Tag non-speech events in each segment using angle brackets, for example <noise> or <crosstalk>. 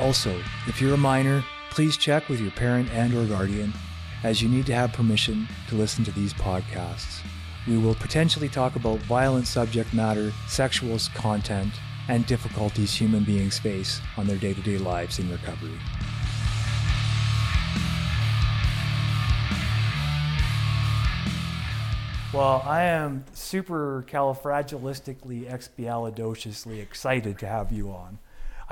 Also, if you're a minor, please check with your parent and or guardian as you need to have permission to listen to these podcasts. We will potentially talk about violent subject matter, sexual content, and difficulties human beings face on their day-to-day lives in recovery. Well, I am super califragilistically expialidociously excited to have you on.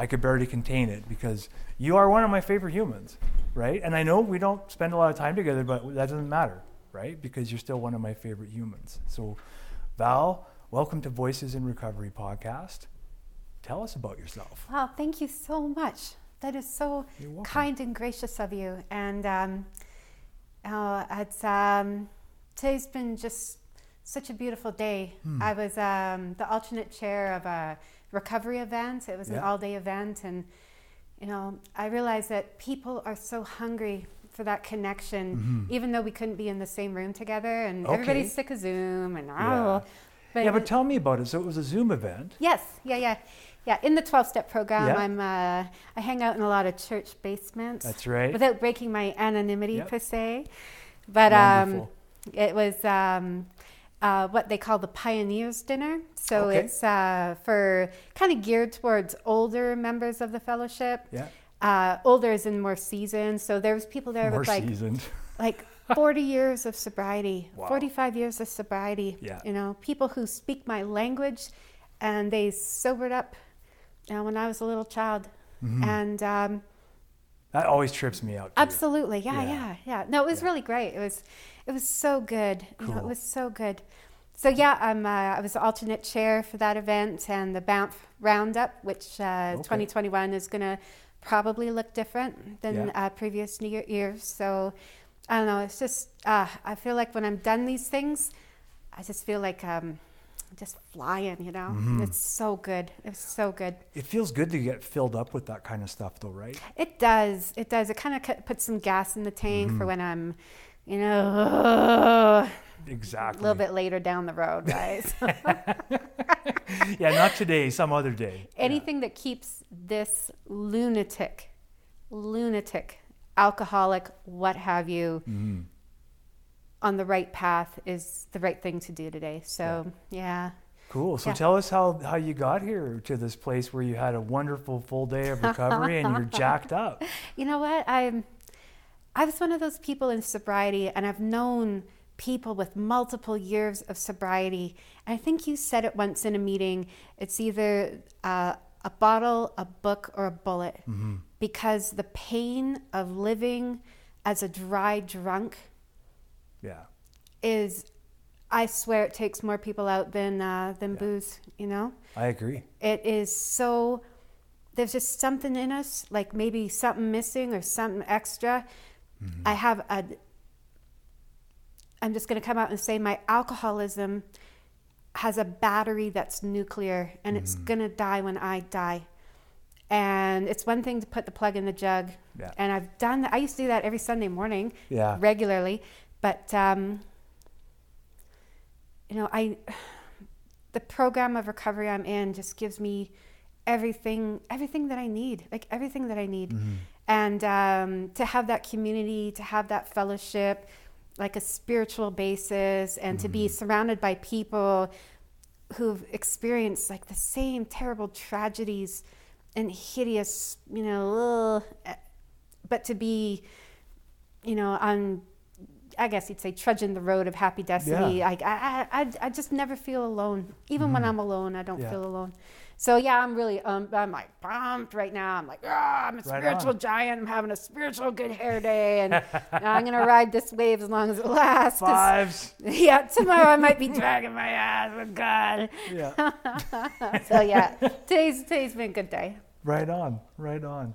I could barely contain it because you are one of my favorite humans, right? And I know we don't spend a lot of time together, but that doesn't matter, right? Because you're still one of my favorite humans. So, Val, welcome to Voices in Recovery podcast. Tell us about yourself. Wow, thank you so much. That is so kind and gracious of you. And um, uh, it's um, today's been just such a beautiful day. Hmm. I was um, the alternate chair of a recovery event. It was an all-day event, and you know, I realized that people are so hungry for that connection, even though we couldn't be in the same room together, and Mm-hmm. Okay. everybody's sick of Zoom and Yeah. oh, but yeah, but tell me about it. So it was a Zoom event. Yes, yeah, yeah, yeah. In the twelve-step program, Yeah. I'm uh, I hang out in a lot of church basements. That's right. Without breaking my anonymity Yep. per se, but um, it was um, uh, what they call the pioneers dinner. So Okay. it's uh, for kind of geared towards older members of the fellowship. Yeah. Uh, older is in more seasoned. So there was people there More with like seasoned. <laughs> like 40 years of sobriety, Wow. 45 years of sobriety. Yeah. You know, people who speak my language and they sobered up you know, when I was a little child. Mm-hmm. And um, That always trips me out. too. absolutely, yeah, Yeah. yeah, yeah, No, it was Yeah. really great. It was, it was so good. You know, it was so good. So yeah, I'm, uh, I was alternate chair for that event and the Banff Roundup, which uh, Okay. 2021 is going to probably look different than Yeah. uh, previous year- years. So I don't know. It's just uh, I feel like when I'm done these things, I just feel like um, just flying. You know, Mm-hmm. it's so good. It's so good. It feels good to get filled up with that kind of stuff, though, right? It does. It does. It kind of puts some gas in the tank Mm-hmm. for when I'm, you know, a <laughs> Exactly. A little bit later down the road, right? <laughs> <laughs> Yeah, not today, some other day. anything that keeps this lunatic, lunatic, alcoholic, what have you, Mm-hmm. on the right path is the right thing to do today. So yeah. Cool. So Yeah. tell us how, how you got here to this place where you had a wonderful full day of recovery and you're jacked up. You know what? I'm I was one of those people in sobriety and I've known people with multiple years of sobriety. And I think you said it once in a meeting, it's either uh, a bottle, a book, or a bullet. Because the pain of living as a dry drunk Yeah. is I swear it takes more people out than uh, than Yeah. booze, you know? I agree. it is so there's just something in us like maybe something missing or something extra i have a i'm just going to come out and say my alcoholism has a battery that's nuclear and it's going to die when i die. And it's one thing to put the plug in the jug. Yeah. and i've done that i used to do that every sunday morning Yeah. regularly but um, you know i the program of recovery i'm in just gives me everything everything that i need like everything that i need and um, to have that community to have that fellowship like a spiritual basis and to be surrounded by people who've experienced like the same terrible tragedies and hideous you know ugh, but to be you know, on, I guess you'd say, trudging the road of happy destiny. Yeah. Like I, I, I, just never feel alone. Even when I'm alone, I don't Yeah. feel alone. So yeah, I'm really, um, I'm like pumped right now. I'm like, ah, I'm a spiritual on. giant. I'm having a spiritual good hair day, and I'm gonna ride this wave as long as it lasts. Fives. <laughs> yeah, tomorrow I might be dragging my ass with God. Yeah. <laughs> So yeah, today's today's been a good day. right on. Right on.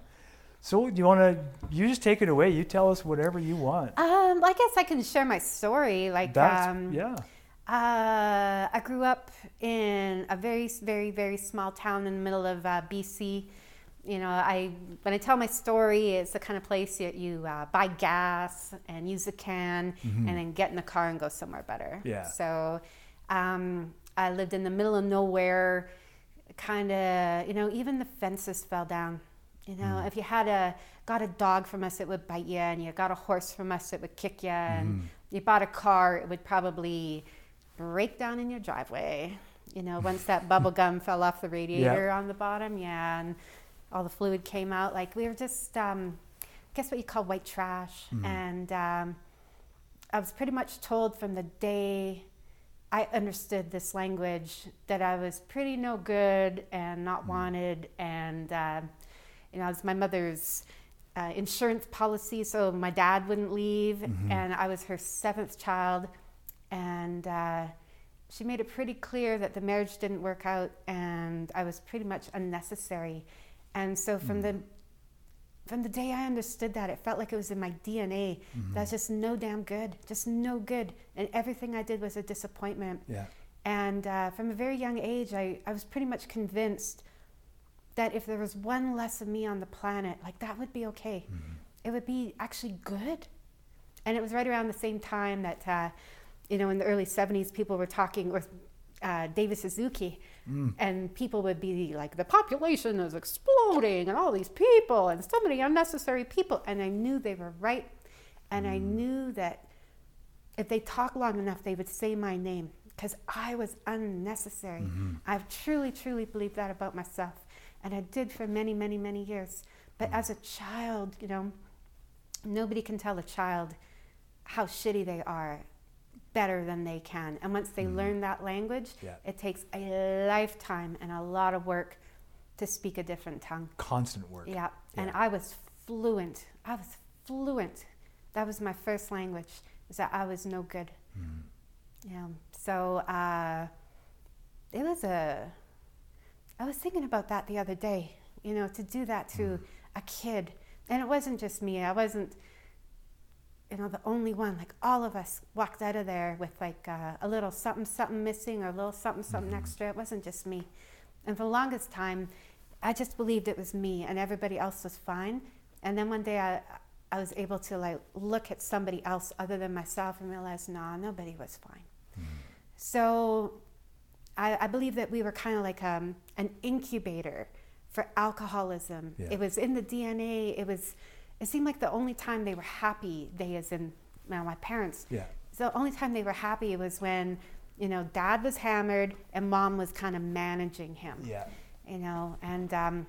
So do you want to? You just take it away. You tell us whatever you want. Um, I guess I can share my story. Like, That's um, yeah. Uh, I grew up in a very, very, very small town in the middle of uh, BC. You know, I when I tell my story, it's the kind of place that you uh, buy gas and use a can, and then get in the car and go somewhere better. Yeah. So, um, I lived in the middle of nowhere. Kind of, you know, even the fences fell down. You know, if you had a got a dog from us, it would bite you, and you got a horse from us, it would kick you, and you bought a car, it would probably break down in your driveway. You know, once that bubble <laughs> gum fell off the radiator on the bottom, yeah, and all the fluid came out. Like we were just, um, I guess what you call white trash. And um, I was pretty much told from the day I understood this language that I was pretty no good and not wanted. And, uh, you know, it was my mother's uh, insurance policy, so my dad wouldn't leave. And I was her seventh child. And uh, she made it pretty clear that the marriage didn't work out and I was pretty much unnecessary. And so from the from the day I understood that, it felt like it was in my DNA. That I was just no damn good, just no good, and everything I did was a disappointment. Yeah. And uh, from a very young age, I, I was pretty much convinced that if there was one less of me on the planet, like that would be okay. It would be actually good. And it was right around the same time that, uh, you know, in the early 70s, people were talking with uh, David Suzuki, mm. and people would be like, the population is exploding, and all these people, and so many unnecessary people. And I knew they were right. And I mm. knew that if they talked long enough, they would say my name because I was unnecessary. Mm-hmm. I truly, truly believed that about myself. And I did for many, many, many years. But mm. as a child, you know, nobody can tell a child how shitty they are better than they can. And once they mm. learn that language, Yeah. it takes a lifetime and a lot of work to speak a different tongue. Constant work. Yeah. And I was fluent. I was fluent. That was my first language, is that I was no good. Mm. Yeah. So uh, it was a, I was thinking about that the other day, you know, to do that to mm. a kid. And it wasn't just me. I wasn't, you know, the only one. Like all of us walked out of there with like uh, a little something, something missing or a little something, something extra. It wasn't just me. And for the longest time, I just believed it was me and everybody else was fine. And then one day I, I was able to like look at somebody else other than myself and realize, nah, nobody was fine. So I, I believe that we were kind of like um, an incubator for alcoholism. Yeah. It was in the DNA. It was. It seemed like the only time they were happy, they as in well, my parents. Yeah. So the only time they were happy was when, you know, dad was hammered and mom was kind of managing him. Yeah. You know, and um,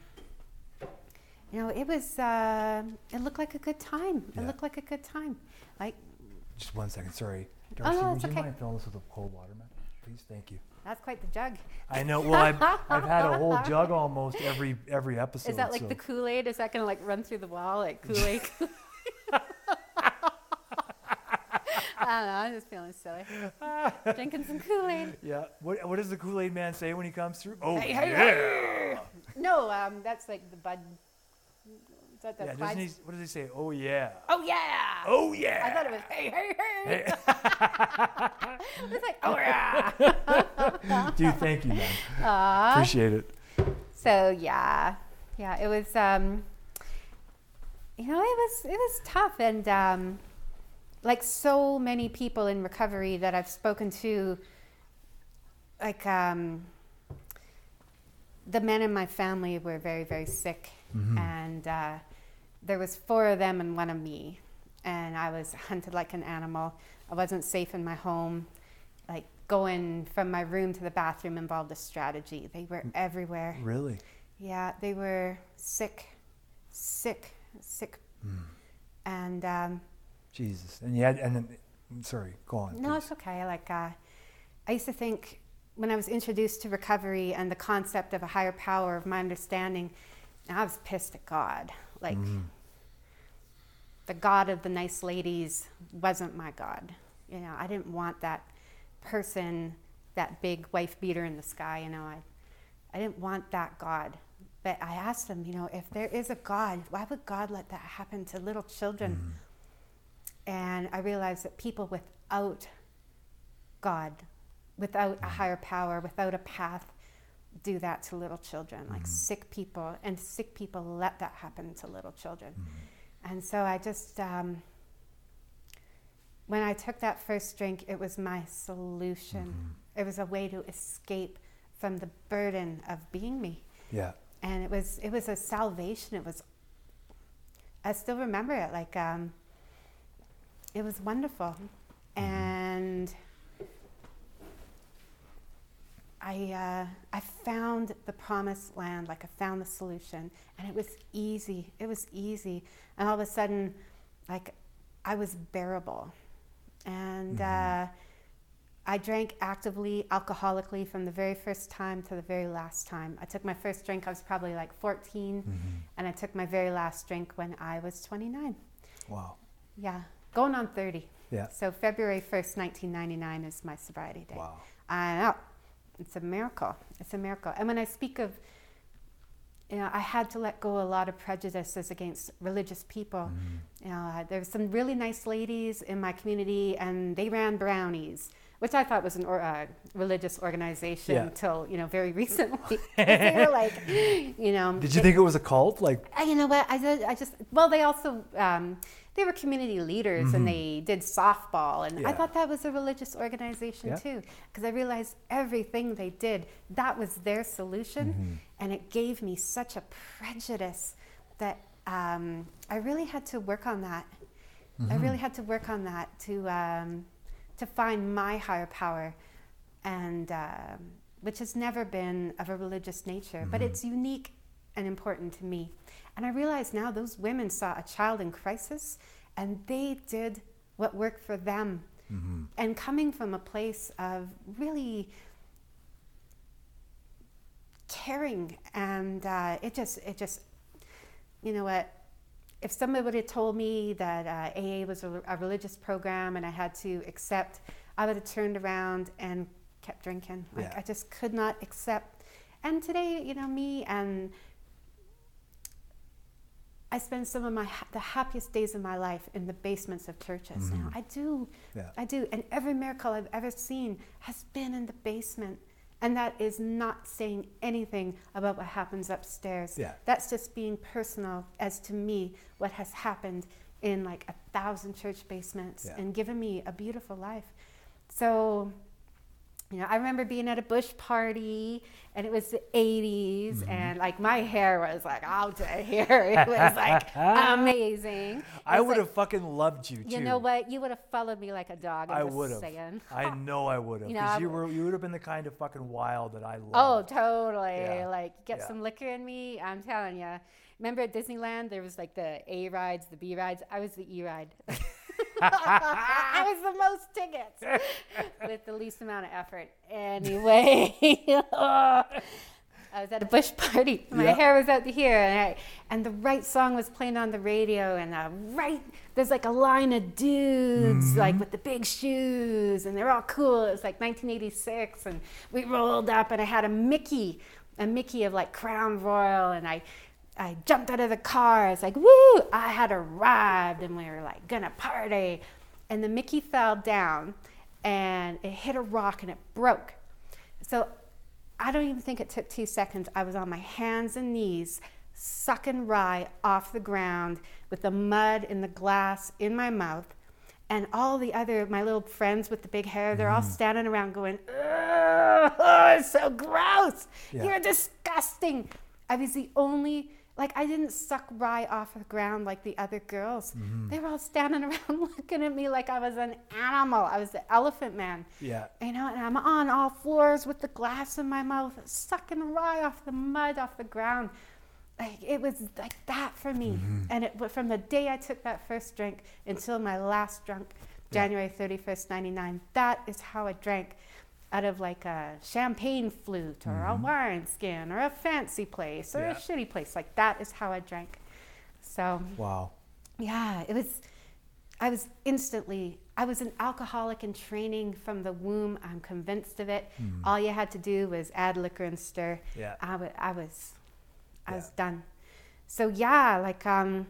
you know, it was. Uh, it looked like a good time. It Yeah. looked like a good time. Like Just one second. Sorry. Oh, no, would you okay. mind filling this with a cold water, man? Please, thank you. That's quite the jug. I know. Well, I've, I've had a whole <laughs> jug almost every every episode. Is that like so- the Kool Aid? Is that gonna like run through the wall like Kool Aid? <laughs> I don't know. I'm just feeling silly. Drinking some Kool Aid. Yeah. What What does the Kool Aid Man say when he comes through? Oh Hey, hey, yeah. No, um, that's like the Bud. That the Yeah. He? What does he say? Oh yeah. Oh yeah. Oh yeah. I thought it was hey hey hey. Hey. <laughs> It's like oh yeah. <laughs> Dude, thank you, man. Aw. Appreciate it. So yeah, yeah, it was. Um, you know, it was it was tough, and um, like so many people in recovery that I've spoken to, like um, the men in my family were very very sick, and uh, there was four of them and one of me, and I was hunted like an animal. I wasn't safe in my home. Like going from my room to the bathroom involved a strategy. They were everywhere. Really? Yeah, they were sick, sick, sick. And um, Jesus. And had, and then, sorry, go on. No, please. it's okay. Like, uh, I used to think when I was introduced to recovery and the concept of a higher power of my understanding, I was pissed at God. Like, mm-hmm. the God of the nice ladies wasn't my God. You know, I didn't want that person, that big wife beater in the sky. You know, I, I didn't want that God. But I asked him, you know, if there is a God, why would God let that happen to little children? Mm-hmm. And I realized that people without God, without a mm-hmm. higher power, without a path, do that to little children, like sick people. And sick people let that happen to little children. And so I just, um, when I took that first drink, it was my solution. It was a way to escape from the burden of being me Yeah. and it was it was a salvation. It was. I still remember it like um, it was wonderful, and I uh, I found the promised land. Like I found the solution, and it was easy. It was easy, and all of a sudden, like I was bearable, and. Uh, I drank actively, alcoholically from the very first time to the very last time. I took my first drink, I was probably like 14, and I took my very last drink when I was 29. Wow. Yeah, going on 30. Yeah. So February 1st, 1999 is my sobriety day. Wow. I know. It's a miracle. It's a miracle. And when I speak of, you know, I had to let go a lot of prejudices against religious people. You know, uh, there were some really nice ladies in my community, and they ran brownies, which I thought was an or, uh, religious organization Yeah. until you know very <laughs> recently. <laughs> they were like, you know, Did you think it was a cult? Like, uh, you know what? I did. I just well, they also um, they were community leaders and they did softball, and I Mm-hmm. Thought that was a religious organization Yeah. too, because I realized everything they did that was their solution, Mm-hmm. and it gave me such a prejudice that um, I really had to work on that. Mm-hmm. I really had to work on that to um, to find my higher power, and um, which has never been of a religious nature, but it's unique and important to me. And I realize now those women saw a child in crisis, and they did what worked for them. And coming from a place of really caring, and uh, it just it just you know what if somebody would have told me that uh, AA was a, a religious program and I had to accept, I would have turned around and kept drinking. Like Yeah. I just could not accept. And today, you know, me and I spend some of my ha- the happiest days of my life in the basements of churches. Now I do, Yeah. I do, and every miracle I've ever seen has been in the basement. And that is not saying anything about what happens upstairs. Yeah. That's just being personal as to me, what has happened in like a thousand church basements Yeah. and given me a beautiful life. So, you know, I remember being at a bush party and it was the 80s Mm-hmm. and like my hair was like out to <laughs> here. It was like amazing. <laughs> I would like- have fucking loved you too. You know what? You would have followed me like a dog. I would have. I <laughs> know I would have. You know, Because you were you would have been the kind of fucking wild that I love. Oh, totally. Yeah. Like, get Yeah. some liquor in me. I'm telling you. Remember at Disneyland, there was like the A rides, the B rides. I was the E ride. I was the most tickets <laughs> with the least amount of effort. Anyway, <laughs> I was at a bush party. My Yeah. hair was out to here, and, I, and the right song was playing on the radio, and uh, right there's like a line of dudes like with the big shoes, and they're all cool. It was like 1986, and we rolled up, and I had a Mickey, a Mickey of like Crown Royal, and I. I jumped out of the car. I was like, "Woo!" I had arrived, and we were like gonna party. And the Mickey fell down, and it hit a rock, and it broke. So I don't even think it took two seconds. I was on my hands and knees, sucking rye off the ground with the mud and the glass in my mouth. And all the other, my little friends with the big hair, they're all mm-hmm. standing around going, "Ugh, oh, <laughs> it's so gross. Yeah. You're disgusting. I was the only, like, I didn't suck rye off the ground like the other girls. Mm-hmm. They were all standing <laughs> around looking at me like I was an animal. I was the elephant man. Yeah. You know, and I'm on all fours with the glass in my mouth, sucking rye off the mud off the ground. like it was like that for me. Mm-hmm. And it from the day I took that first drink until my last drunk, January 31st, 99, that is how I drank out of like a champagne flute or a wine skin or a fancy place or Yeah. a shitty place. Like that is how I drank. So Wow. yeah, it was. I was instantly. I was an alcoholic in training from the womb. I'm convinced of it. All you had to do was add liquor and stir. Yeah. I was. I Yeah. was done. So yeah, like um,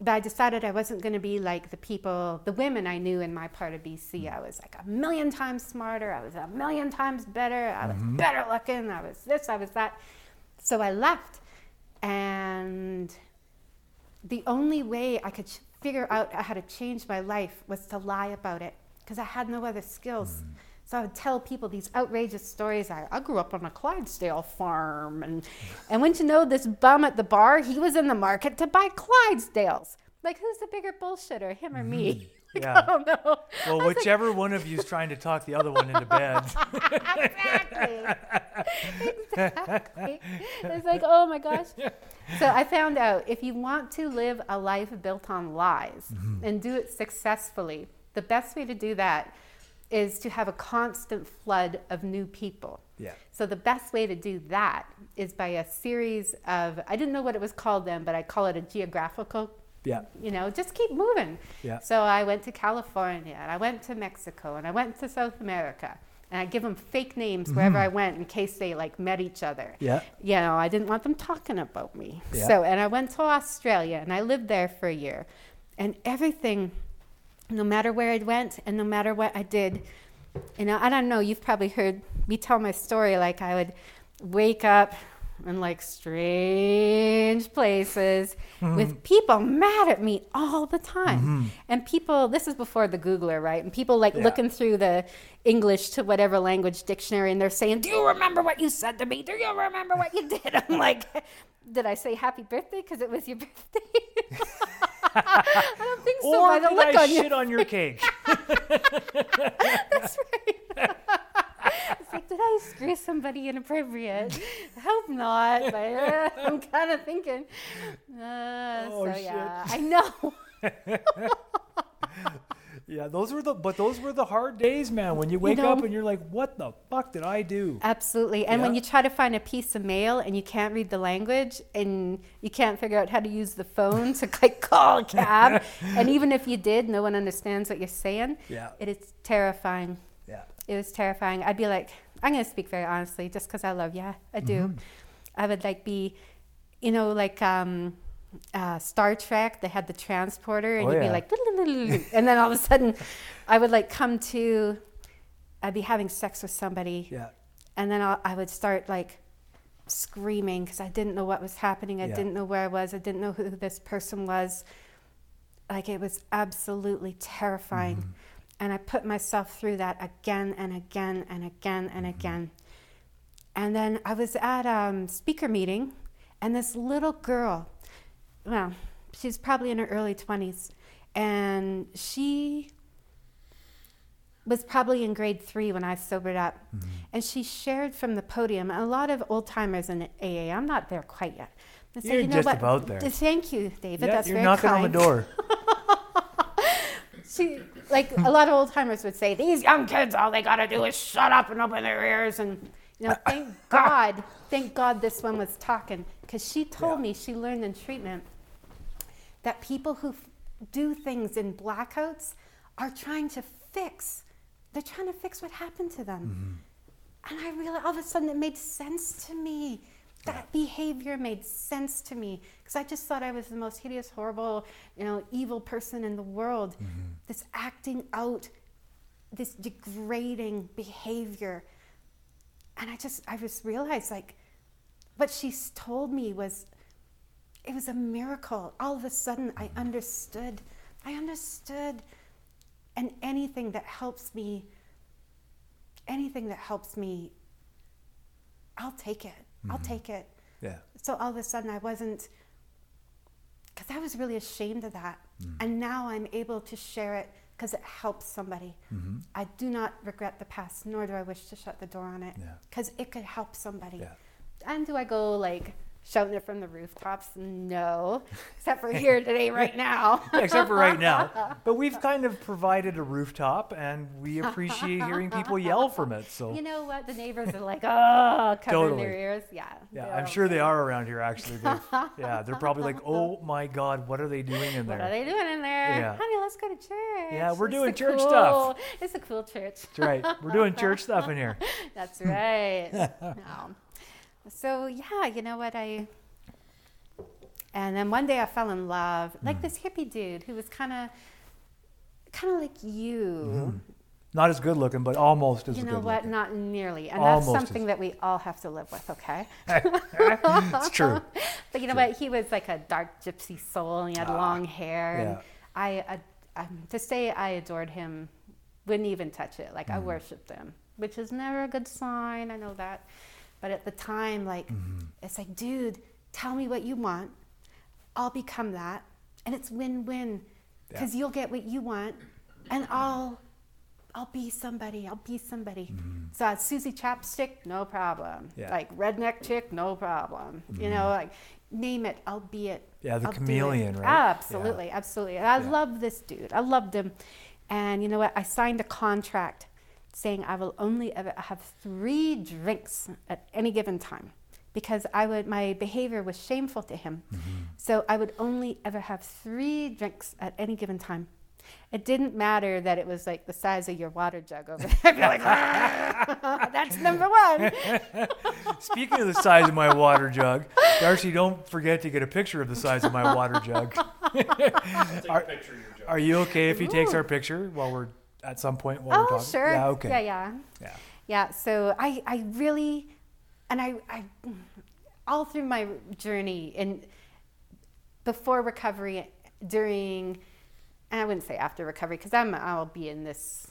but I decided I wasn't going to be like the people, the women I knew in my part of BC. Mm. I was like a million times smarter. I was a million times better. I was mm-hmm. better looking. I was this. I was that. So I left, and the only way I could ch- figure out how to change my life was to lie about it because I had no other skills. Mm. So I would tell people these outrageous stories. I, I grew up on a Clydesdale farm, and and wouldn't you know this bum at the bar? He was in the market to buy Clydesdales. Like, who's the bigger bullshitter, him or me? Mm-hmm. <laughs> Like, Yeah. I don't know. Well, was like, whichever one of you is trying to talk the other one into bed. <laughs> exactly. exactly. It's like, oh my gosh. So I found out if you want to live a life built on lies mm-hmm. and do it successfully, the best way to do that is to have a constant flood of new people. Yeah. So the best way to do that is by a series of I didn't know what it was called then, but I call it a geographical Yeah. you know, just keep moving. Yeah. So I went to California and I went to Mexico and I went to South America. And I give them fake names wherever mm-hmm. I went in case they like met each other. Yeah. You know, I didn't want them talking about me. Yeah. So, and I went to Australia and I lived there for a year. And everything, no matter where I went and no matter what I did, you know, I don't know, you've probably heard me tell my story. Like I would wake up in like strange places Mm-hmm. with people mad at me all the time. And people, this is before the Googler, right? And people like Yeah. looking through the English to whatever language dictionary and they're saying, Do you remember what you said to me? Do you remember what you did? <laughs> I'm like, Did I say happy birthday because it was your <laughs> birthday? <laughs> I don't think so. Or by the did look I on your shit on your cake? <laughs> That's right. it's like, did I screw somebody inappropriate? I hope not, but uh, I'm kind of thinking. Uh, Oh, so shit. yeah, I know. <laughs> yeah, those were the but those were the hard days, man. When you wake know- up and you're like, "What the fuck did I do?" Absolutely. And when you try to find a piece of mail and you can't read the language and you can't figure out how to use the phone to like <laughs> call a cab, <laughs> and even if you did, no one understands what you're saying. Yeah. It is terrifying. Yeah. It was terrifying. I'd be like, I'm going to speak very honestly, just because I love you. I do. Mm-hmm. I would like be, you know, like um, uh, Star Trek. They had the transporter, and Oh, you'd be yeah. like, and then all of a sudden, I would like come to, I'd be having sex with somebody, Yeah. and then I'll, I would start like screaming because I didn't know what was happening. I Yeah. didn't know where I was. I didn't know who this person was. Like it was absolutely terrifying. Mm-hmm. And I put myself through that again and again and again and Mm-hmm. again. And then I was at a um, speaker meeting, and this little girl, well, she's probably in her early 20s, and she was probably in grade three when I sobered up. Mm-hmm. And she shared from the podium, a lot of old timers in AA, I'm not there quite yet. They say, You're "You know just what? about there." Thank you, David. yeah That's you're very knocking kind. on the door. <laughs> She, like a lot of old timers would say, these young kids, all they got to do is shut up and open their ears. And, you know, thank <laughs> God, thank God this one was talking because she told Yeah. me she learned in treatment that people who f- do things in blackouts are trying to fix, they're trying to fix what happened to them. Mm-hmm. And I realized all of a sudden it made sense to me. That behavior made sense to me because I just thought I was the most hideous, horrible, you know, evil person in the world. Mm-hmm. This acting out, this degrading behavior. And I just, I just realized like what she told me was, it was a miracle. All of a sudden I understood. I understood. And anything that helps me anything that helps me, I'll take it. I'll mm-hmm. take it. Yeah. So all of a sudden, I wasn't, because I was really ashamed of that. Mm. And now I'm able to share it because it helps somebody. Mm-hmm. I do not regret the past, nor do I wish to shut the door on it Yeah. because it could help somebody. Yeah. And do I go like shouting it from the rooftops. No, except for here today, <laughs> right now. Except for right now. But we've <laughs> kind of provided a rooftop, and we appreciate hearing people yell from it. So You know what? The neighbors are like, oh, covering Totally. their ears. Yeah. yeah, I'm all- sure they are around here. Actually, They've- yeah, they're probably like, "Oh my God, what are they doing in there? What are they doing in there? Yeah. Honey, let's go to church. Yeah, we're It's doing church cool- stuff. It's a cool church. That's right. We're doing church stuff in here. <laughs> That's right. No. So yeah, you know what I. And then one day I fell in love, Hmm. like this hippie dude who was kind of, kind of like you. Not as good looking, but almost as You know good what? looking. Not nearly, and Almost that's as- something that we all have to live with. Okay. <laughs> it's true. <laughs> But you know what? He was like a dark gypsy soul, and he had long hair. And yeah. I, uh, um, to say I adored him, wouldn't even touch it. Like I Mm-hmm. worshipped him, which is never a good sign. I know that. But at the time, like, Mm-hmm. it's like, dude, tell me what you want. I'll become that, and it's win-win, because you'll get what you want, and I'll. I'll be somebody. I'll be somebody. So uh, Susie Chapstick, no problem. Yeah. Like redneck chick, no problem. You know, like name it, I'll be it. Yeah, the I'll chameleon, right? Absolutely, absolutely. And I Yeah. love this dude. I loved him. And you know what? I signed a contract saying I will only ever have three drinks at any given time because I would my behavior was shameful to him. Mm-hmm. So I would only ever have three drinks at any given time. It didn't matter that it was like the size of your water jug over there. <laughs> I'd be like, "Ah, that's number one. <laughs> Speaking of the size of my water jug, Darcy, don't forget to get a picture of the size of my water jug. <laughs> are, are you okay if he takes our picture while we're at some point while we're Oh, talking? sure. Yeah, okay. Yeah, yeah. Yeah. Yeah, so I, I really, and I, I, all through my journey and before recovery, during, and I wouldn't say after recovery, because I'm, I'll be in this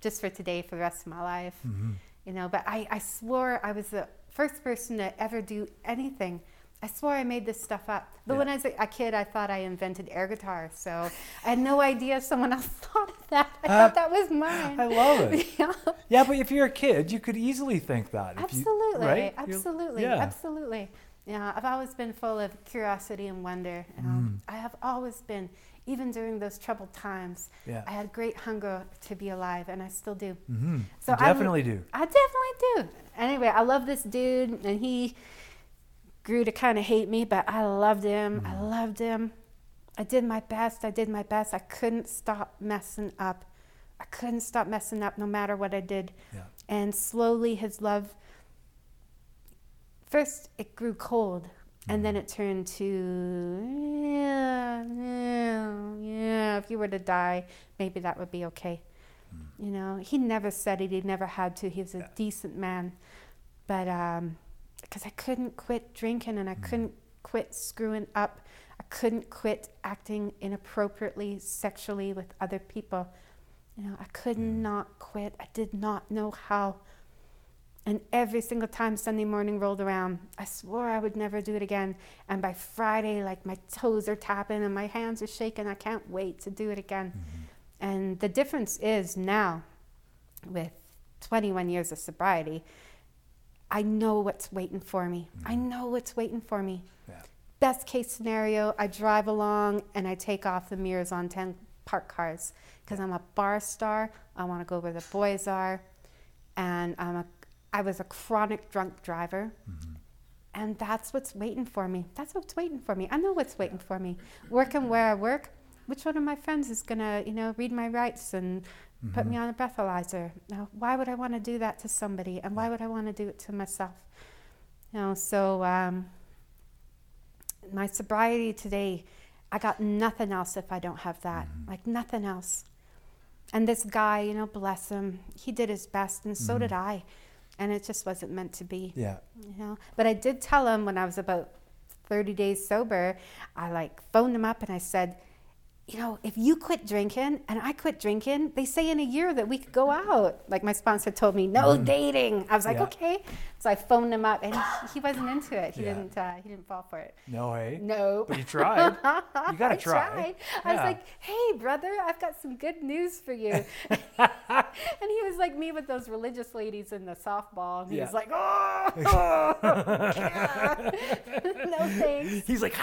just for today for the rest of my life, Mm-hmm. you know, but I, I swore I was the first person to ever do anything. I swore I made this stuff up. But Yeah. when I was a kid, I thought I invented air guitar. So I had no idea someone else <laughs> thought of that. I Uh, thought that was mine. I love it. <laughs> Yeah. Yeah, but if you're a kid, you could easily think that. if you- Absolutely, right? Absolutely, yeah. absolutely. Yeah, I've always been full of curiosity and wonder. You know? Mm. I have always been, even during those troubled times. Yeah. I had great hunger to be alive, and I still do. Mm-hmm. So you I'm- definitely do. I definitely do. Anyway, I love this dude, and he grew to kind of hate me, but I loved him. I mm-hmm. loved him. I did my best. I did my best. I couldn't stop messing up. I couldn't stop messing up no matter what I did. Yeah. And slowly his love, first it grew cold, and then mm-hmm. it turned to, yeah, yeah, yeah, if you were to die, maybe that would be okay. Mm. You know, he never said it, he never had to. He was a Yeah. decent man. But, um, because I couldn't quit drinking and I mm. couldn't quit screwing up. I couldn't quit acting inappropriately sexually with other people. You know, I could not quit. I did not know how. And every single time Sunday morning rolled around, I swore I would never do it again. And by Friday, like my toes are tapping and my hands are shaking. I can't wait to do it again. Mm-hmm. And the difference is now, with 21 years of sobriety, I know what's waiting for me. Mm. I know what's waiting for me. Yeah. Best case scenario, I drive along and I take off the mirrors on 10 parked cars because I'm a bar star. I want to go where the boys are. And I'm a, I was a chronic drunk driver. Mm-hmm. And that's what's waiting for me. That's what's waiting for me. I know what's waiting for me. Working where I work, which one of my friends is gonna, you know, read my rights and put me mm-hmm. on a breathalyzer? Now, why would I want to do that to somebody? And why would I want to do it to myself? You know, so um, my sobriety today, I got nothing else if I don't have that. Mm-hmm. Like nothing else. And this guy, you know, bless him, he did his best, and so did mm-hmm. I. And it just wasn't meant to be Yeah. you know but i did tell him when i was about 30 days sober i like phoned him up and i said you know, if you quit drinking and I quit drinking, they say in a year that we could go out. Like my sponsor told me, no dating. I was like, Yeah. okay. So I phoned him up, and he, wasn't into it. He Yeah. didn't. Uh, he didn't fall for it. No way. No. But you tried. You gotta <laughs> I try. tried. I was like, hey, brother, I've got some good news for you. <laughs> and he was like me with those religious ladies in the softball. And he Yeah. was like, oh, <laughs> yeah. no thanks. He's like,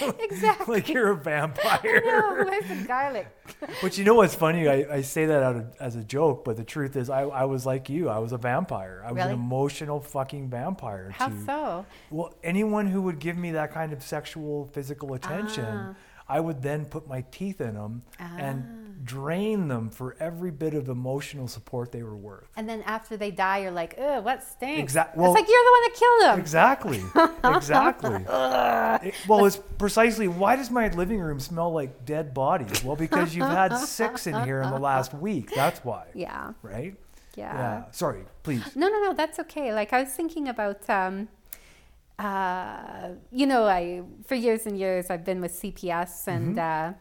<laughs> Exactly. like you're a vampire. <laughs> no, where's the garlic? <laughs> But you know what's funny? I, I say that out of, as a joke, but the truth is, I, I was like you. I was a vampire. I was an emotional fucking vampire. How to, so? Well, anyone who would give me that kind of sexual, physical attention, Ah. I would then put my teeth in them and drain them for every bit of emotional support they were worth. And then after they die, you're like, ugh, what stinks? Exactly. well- it's like you're the one that killed them. Exactly. <laughs> exactly. <laughs> It- well, it's precisely why does my living room smell like dead bodies? Well, because you've had six in here in the last week. That's why. Yeah. Right? Yeah. Yeah. Sorry, please. No, no, no, that's okay. Like I was thinking about, um, uh, you know, I for years and years I've been with CPS, and uh,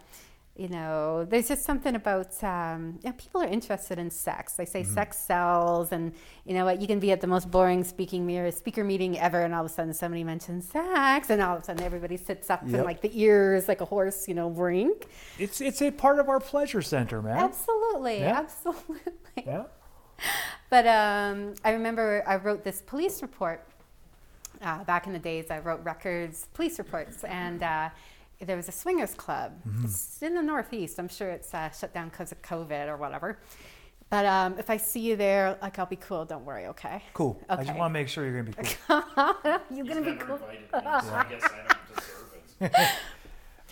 you know, there's just something about um, you know, people are interested in sex. They say sex sells, and you know what? You can be at the most boring speaking mirror speaker meeting ever, and all of a sudden somebody mentions sex, and all of a sudden everybody sits up Yep. and like the ears, like a horse, you know, brink. It's it's a part of our pleasure center, man. Absolutely, Yeah. absolutely. Yeah. <laughs> But um, I remember I wrote this police report. Uh, back in the days, I wrote records, police reports, and uh, there was a swingers club. Mm-hmm. It's in the Northeast. I'm sure it's uh, shut down because of COVID or whatever. But um, if I see you there, like I'll be cool. Don't worry, okay? Cool. I just want to make sure you're gonna be cool. <laughs> You're gonna be cool. invited me, so I guess I don't deserve it.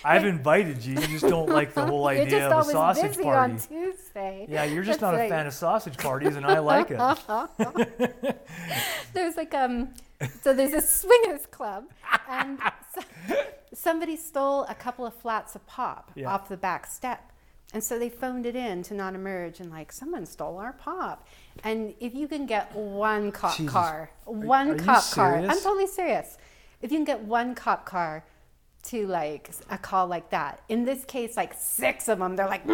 I've invited you. You just don't like the whole <laughs> idea of a sausage busy party. on Tuesday. Yeah, you're just That's not right. a fan of sausage parties, and I like it. <laughs> there's like um so there's a swingers club and so, somebody stole a couple of flats of pop Yeah. off the back step and so they phoned it in to not emerge and like someone stole our pop and if you can get one cop Jesus. car one are you cop car i'm totally serious if you can get one cop car to like a call like that in this case like six of them they're like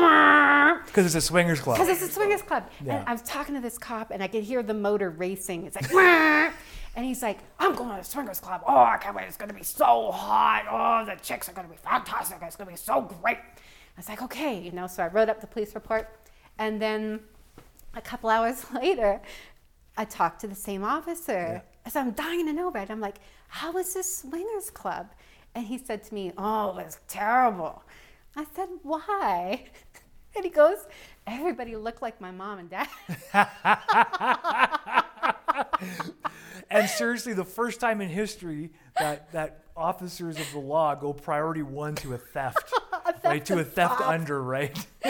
Because it's a swingers club. because it's a swingers club. Yeah. And I was talking to this cop, and I could hear the motor racing. It's like! And he's like, "I'm going to the swingers club. Oh, I can't wait. It's going to be so hot. Oh, the chicks are going to be fantastic. It's going to be so great." I was like, "Okay," you know. So I wrote up the police report, and then a couple hours <laughs> later, I talked to the same officer. So I'm dying to know about it. I'm like, "How was this swingers club?" And he said to me, "Oh, it was terrible." I said, "Why?" <laughs> And he goes, "Everybody looked like my mom and dad." <laughs> And seriously, the first time in history that, that officers of the law go priority one to a theft, <laughs> right? To a theft under, right? <laughs>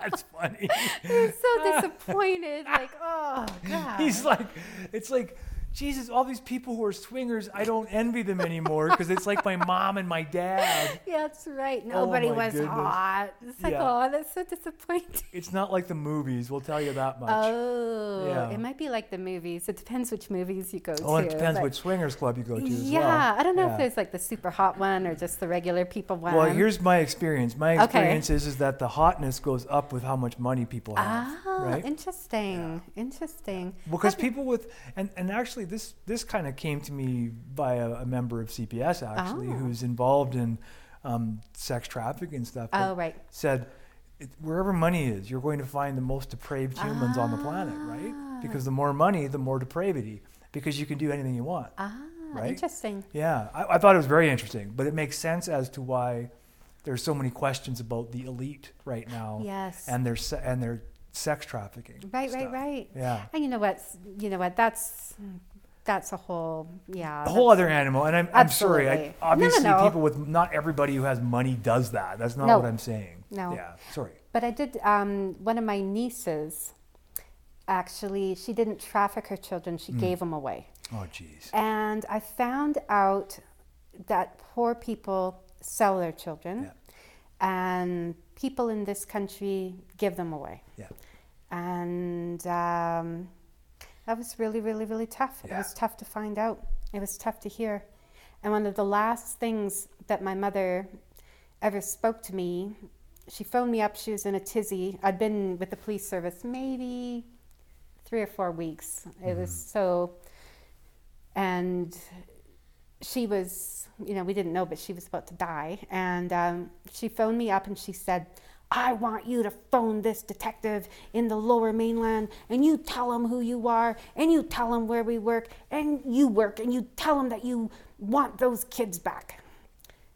That's funny. He's so disappointed. Like, oh god. He's like, it's like, Jesus, all these people who are swingers, I don't envy them anymore because it's like my mom and my dad. <laughs> yeah, that's right. Nobody Oh was goodness. hot. It's like, Yeah. oh, that's so disappointing. It's not like the movies, we'll tell you that much. Oh, Yeah. it might be like the movies. It depends which movies you go to. oh, and it depends which swingers club you go to as Yeah, well. I don't know Yeah. if there's like the super hot one or just the regular people one. Well, here's my experience. My Okay. experience is, is that the hotness goes up with how much money people have, ah, right? interesting, interesting. because Have- people with and, and actually this this kind of came to me by a, a member of CPS actually Oh. who's involved in um, sex trafficking and stuff. Oh, right. Said it, wherever money is, you're going to find the most depraved humans on the planet, right? Ah. Because the more money, the more depravity. Because you can do anything you want. Ah, Right? interesting. Yeah, I, I thought it was very interesting, but it makes sense as to why there's so many questions about the elite right now Yes. and their and their sex trafficking. Right, stuff. right, right. Yeah. And you know what? You know what? That's that's a whole yeah. a whole other animal. And I'm, I'm sorry. I, Absolutely. No, no, obviously, no. people with not everybody who has money does that. That's not No. what I'm saying. No. Yeah. Sorry. But I did. Um, one of my nieces, actually, she didn't traffic her children. Mm. She gave them away. Oh, jeez. And I found out that poor people sell their children, Yeah. and people in this country give them away. Yeah. And um, that was really, really, really tough. It was tough to find out. It was tough to hear. And one of the last things that my mother ever spoke to me, she phoned me up. She was in a tizzy. I'd been with the police service maybe three or four weeks. It was so, and she was, you know, we didn't know, but she was about to die. And um, she phoned me up and she said, I want you to phone this detective in the lower mainland and you tell him who you are and you tell him where we work and you work and you tell him that you want those kids back.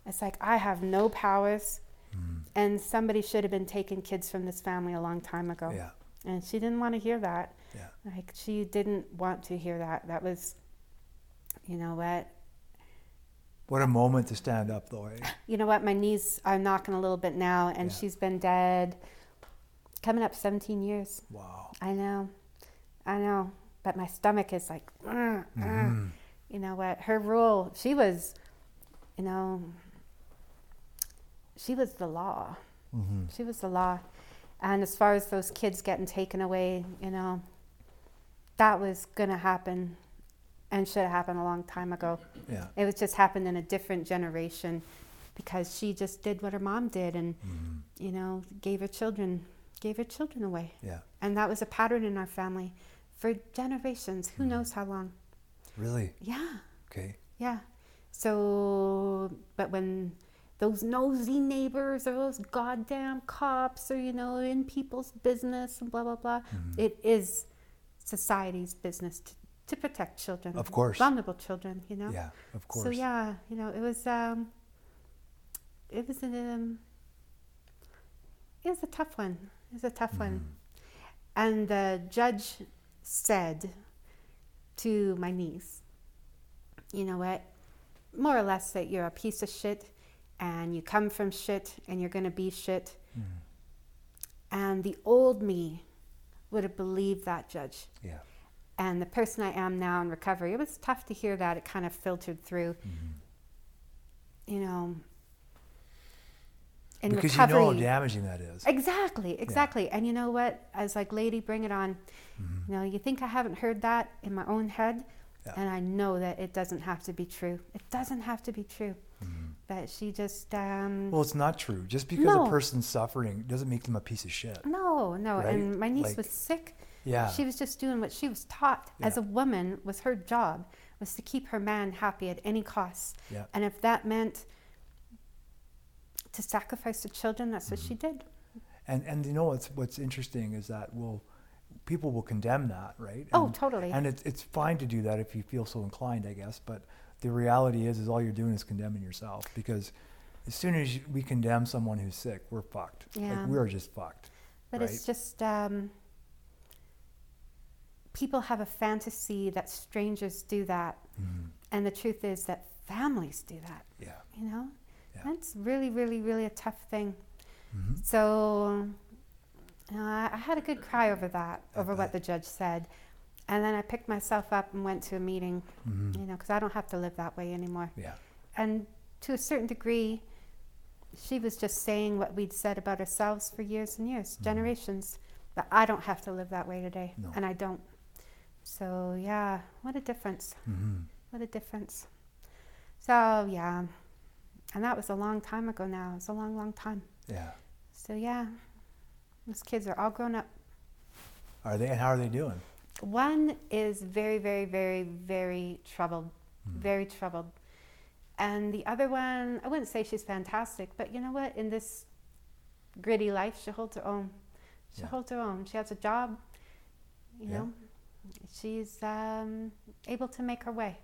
It's like, I have no powers hmm. and somebody should have been taking kids from this family a long time ago. Yeah. And she didn't want to hear that. Yeah. Like, she didn't want to hear that. That was, you know what? What a moment to stand up, though. Eh? You know what? My knees are knocking a little bit now, and Yeah. she's been dead coming up 17 years. Wow. I know. I know. But my stomach is like, "Ugh, ugh." you know what? Her rule, she was, you know, she was the law. Mm-hmm. She was the law. And as far as those kids getting taken away, you know, that was going to happen and should have happened a long time ago. Yeah. It was just happened in a different generation because she just did what her mom did and, mm-hmm. you know, gave her children, gave her children away. Yeah. And that was a pattern in our family for generations. Who mm-hmm. knows how long? Really? Yeah, Okay. yeah. So, but when those nosy neighbors or those goddamn cops are, you know, in people's business and blah, blah, blah, mm-hmm. it is society's business to, to protect children. Of course. Vulnerable children, you know? Yeah. Of course. So, yeah, you know, it was, um, it was an, um, it was a tough one. It was a tough one. And the judge said to my niece, you know what? More or less that you're a piece of shit and you come from shit and you're going to be shit. And the old me would have believed that judge. Yeah. And the person I am now in recovery, it was tough to hear that. It kind of filtered through. You know, in because recovery. you know how damaging that is. Exactly, exactly. And you know what? I was like, lady, bring it on. Mm-hmm. You know, you think I haven't heard that in my own head? Yeah. And I know that it doesn't have to be true. It doesn't have to be true. That she just, um, Mm-hmm. Well, it's not true. Just because No. a person's suffering doesn't make them a piece of shit. no, no. Right? And my niece Like- was sick. Yeah. She was just doing what she was taught as a woman was her job was to keep her man happy at any cost. Yeah. And if that meant to sacrifice the children, that's what she Mm-hmm. did. And and you know what's what's interesting is that well, people will condemn that, right? Oh, totally. And it's it's fine to do that if you feel so inclined, I guess. But the reality is, is all you're doing is condemning yourself because as soon as we condemn someone who's sick, we're fucked. Yeah. Like we're just fucked. But right? it's just um, people have a fantasy that strangers do that, Mhm. and the truth is that families do that. Yeah. You know, Yeah. that's really, really, really a tough thing. Mhm. So uh, I had a good cry over that, I over what the judge said, and then I picked myself up and went to a meeting. Mhm. You know, because I don't have to live that way anymore. Yeah. And to a certain degree, she was just saying what we'd said about ourselves for years and years, generations. But I don't have to live that way today, Mm-hmm. No. and I don't. So yeah, what a difference! Mhm. What a difference. So yeah, and that was a long time ago. Now it's a long, long time. Yeah. So yeah, those kids are all grown up. Are they? And how are they doing? One is very, very, very, very troubled, very troubled. And the other one, I wouldn't say she's fantastic, but you know what? In this gritty life, she holds her own. She Yeah. holds her own. She has a job, you Yeah. know. She's um, able to make her way.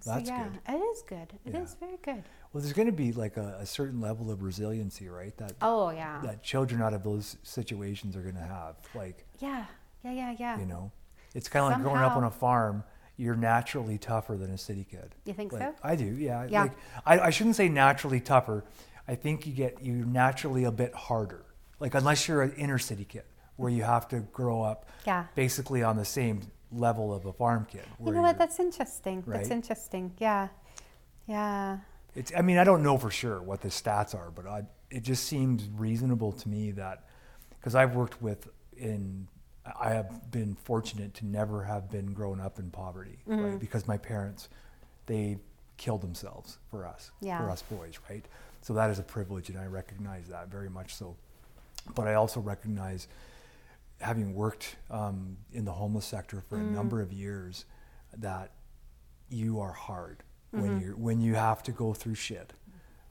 So That's yeah, good. it is good. It is Yeah. very good. Well, there's going to be like a, a certain level of resiliency, right? That Oh yeah, that children out of those situations are going to have. Like, yeah, yeah, yeah, yeah. you know, it's kind of like growing up on a farm. You're naturally tougher than a city kid. You think Like, so? I do, yeah. Yeah. Like, I, I shouldn't say naturally tougher. I think you get you naturally a bit harder. Like unless you're an inner city kid, where you have to grow up Yeah. basically on the same level of a farm kid. You know what? That's interesting. That's interesting. Yeah, yeah. It's. I mean, I don't know for sure what the stats are, but I, it just seems reasonable to me that because I've worked with in. I have been fortunate to never have been grown up in poverty, Mm-hmm. right? Because my parents, they killed themselves for us, Yeah. for us boys, right? So that is a privilege, and I recognize that very much so. But I also recognize, having worked um, in the homeless sector for a number of years, that you are hard when you when you have to go through shit,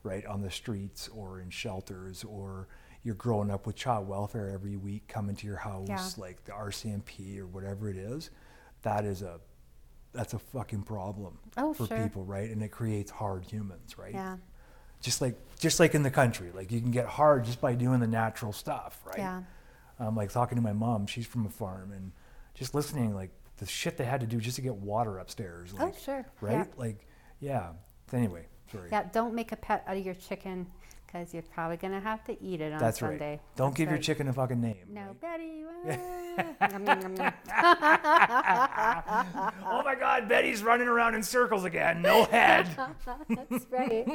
right, on the streets or in shelters or you're growing up with child welfare every week coming to your house, Yeah. like the RCMP or whatever it is. That is a that's a fucking problem Oh, for sure. people, right? And it creates hard humans, right? Yeah. Just like just like in the country, like you can get hard just by doing the natural stuff, right? Yeah. Um, like talking to my mom, she's from a farm, and just listening, like the shit they had to do just to get water upstairs. Oh, Like, sure. Right? Yeah. Like, yeah. Anyway, sorry. Yeah, don't make a pet out of your chicken because you're probably going to have to eat it on That's Sunday. right. Don't That's give your chicken a fucking name. No, right? Betty. <laughs> <laughs> oh my God, Betty's running around in circles again. No <laughs> head. That's right.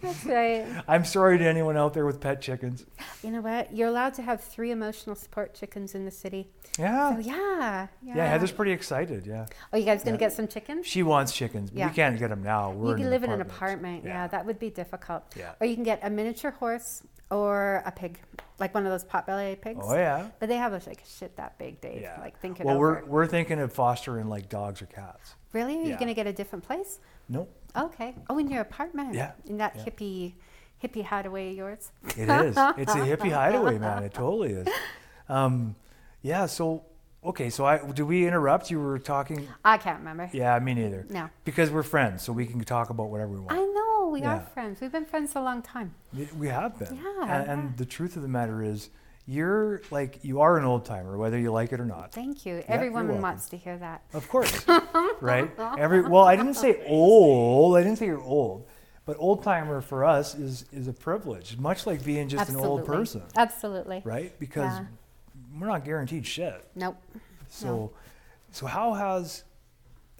That's right. I'm sorry to anyone out there with pet chickens. You know what? You're allowed to have three emotional support chickens in the city. Yeah. So yeah, yeah. yeah, Heather's pretty excited. Yeah. Oh, you guys gonna Yeah. get some chickens? She wants chickens. but Yeah. We can't get them now. We're you can an live in an apartment. apartment. Yeah. that would be difficult. Yeah. Or you can get a miniature horse or a pig, like one of those potbelly pigs. Oh yeah. But they have a, like shit that big, Dave. Yeah. Like think it well, over. we're we're thinking of fostering like dogs or cats. really? Are you yeah. gonna get a different place? Nope. Okay. Oh, in your apartment. Yeah, In that yeah. hippie, hippie hideaway of yours. It is. <laughs> It's a hippie hideaway, man. It totally is. Um, yeah. So okay. So I do we interrupt? You were talking. I can't remember. Yeah, me neither. No. Because we're friends, so we can talk about whatever we want. I know we are friends. We've been friends a long time. We- have been. Yeah, And, yeah. and the truth of the matter is, you're like you are an old timer, whether you like it or not. Thank you. Every woman wants to hear that. Of course, <laughs> right? Every well, I didn't say old. I didn't say you're old, but old timer for us is is a privilege, much like being just Absolutely. an old person, Absolutely. right? Because Yeah. we're not guaranteed shit. Nope. So, so how has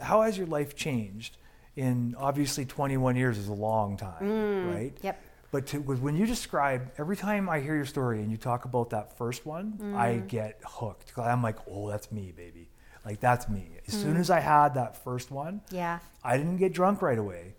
how has your life changed? In obviously 21 years is a long time, right? Mm, Yep. But to, when you describe every time I hear your story and you talk about that first one, I Mm. get hooked. I'm like, oh, that's me, baby. Like that's me. As Mm. soon as I had that first one, Yeah. I didn't get drunk right away,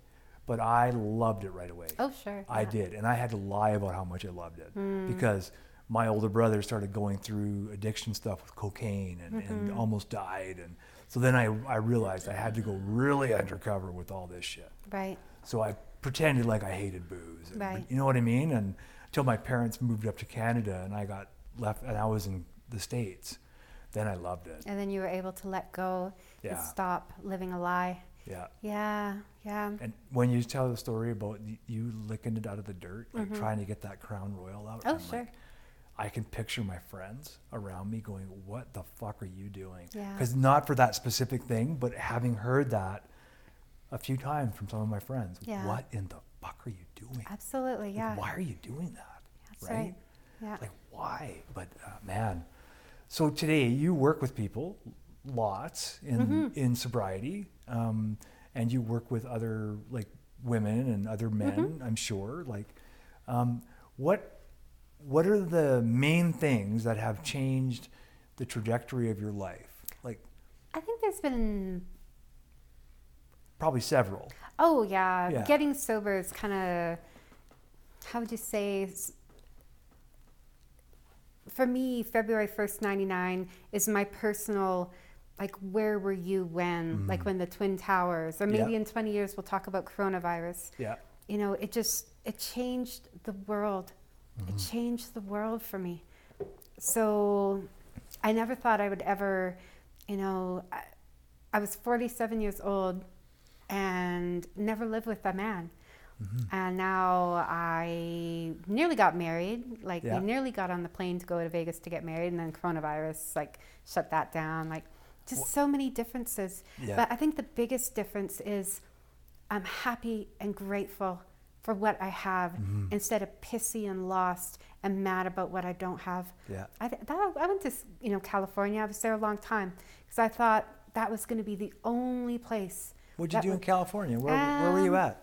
but I loved it right away. Oh, sure. I yeah. Mm. did, and I had to lie about how much I loved it because my older brother started going through addiction stuff with cocaine and, and Mm-hmm. almost died, and so then I I realized I had to go really undercover with all this shit. Right. So I pretended like I hated booze. and- Right. You know what I mean? And until my parents moved up to Canada and I got left and I was in the States, then I loved it. And then you were able to let go Yeah. and stop living a lie. Yeah. Yeah. Yeah. And when you tell the story about you licking it out of the dirt, like trying to get that Crown Royal out, Mm-hmm. Oh, sure. like, I can picture my friends around me going, "What the fuck are you doing?" Yeah. Because not for that specific thing, but having heard that a few times from some of my friends, Yeah. "What in the fuck are you doing? Absolutely. Like, Yeah. why are you doing that?" That's right. Yeah. Like why? But uh, man, so today you work with people lots in Mm-hmm. in sobriety, um, and you work with other like women and other men. Mm-hmm. I'm sure. Like, um, what what are the main things that have changed the trajectory of your life? Like I think there's been probably several. Oh yeah, Yeah. getting sober is kind of how would you say? For me, February first, ninety nine is my personal. Like, where were you when? Like when the twin towers, or maybe Mm-hmm. Yeah. in twenty years we'll talk about coronavirus. Yeah. You know, it just it changed the world. Mm-hmm. It changed the world for me. So, I never thought I would ever, you know, I, I was forty seven years old and never lived with a man. Mm-hmm. And now I nearly got married. Like Yeah. we nearly got on the plane to go to Vegas to get married, and then coronavirus like shut that down. Like just so many differences. Yeah. But I think the biggest difference is I'm happy and grateful for what I have Mm-hmm. instead of pissy and lost and mad about what I don't have. Yeah. I, th- that, I went to you know California. I was there a long time because I thought that was going to be the only place. What'd you do in California? Where, where were you Um, at?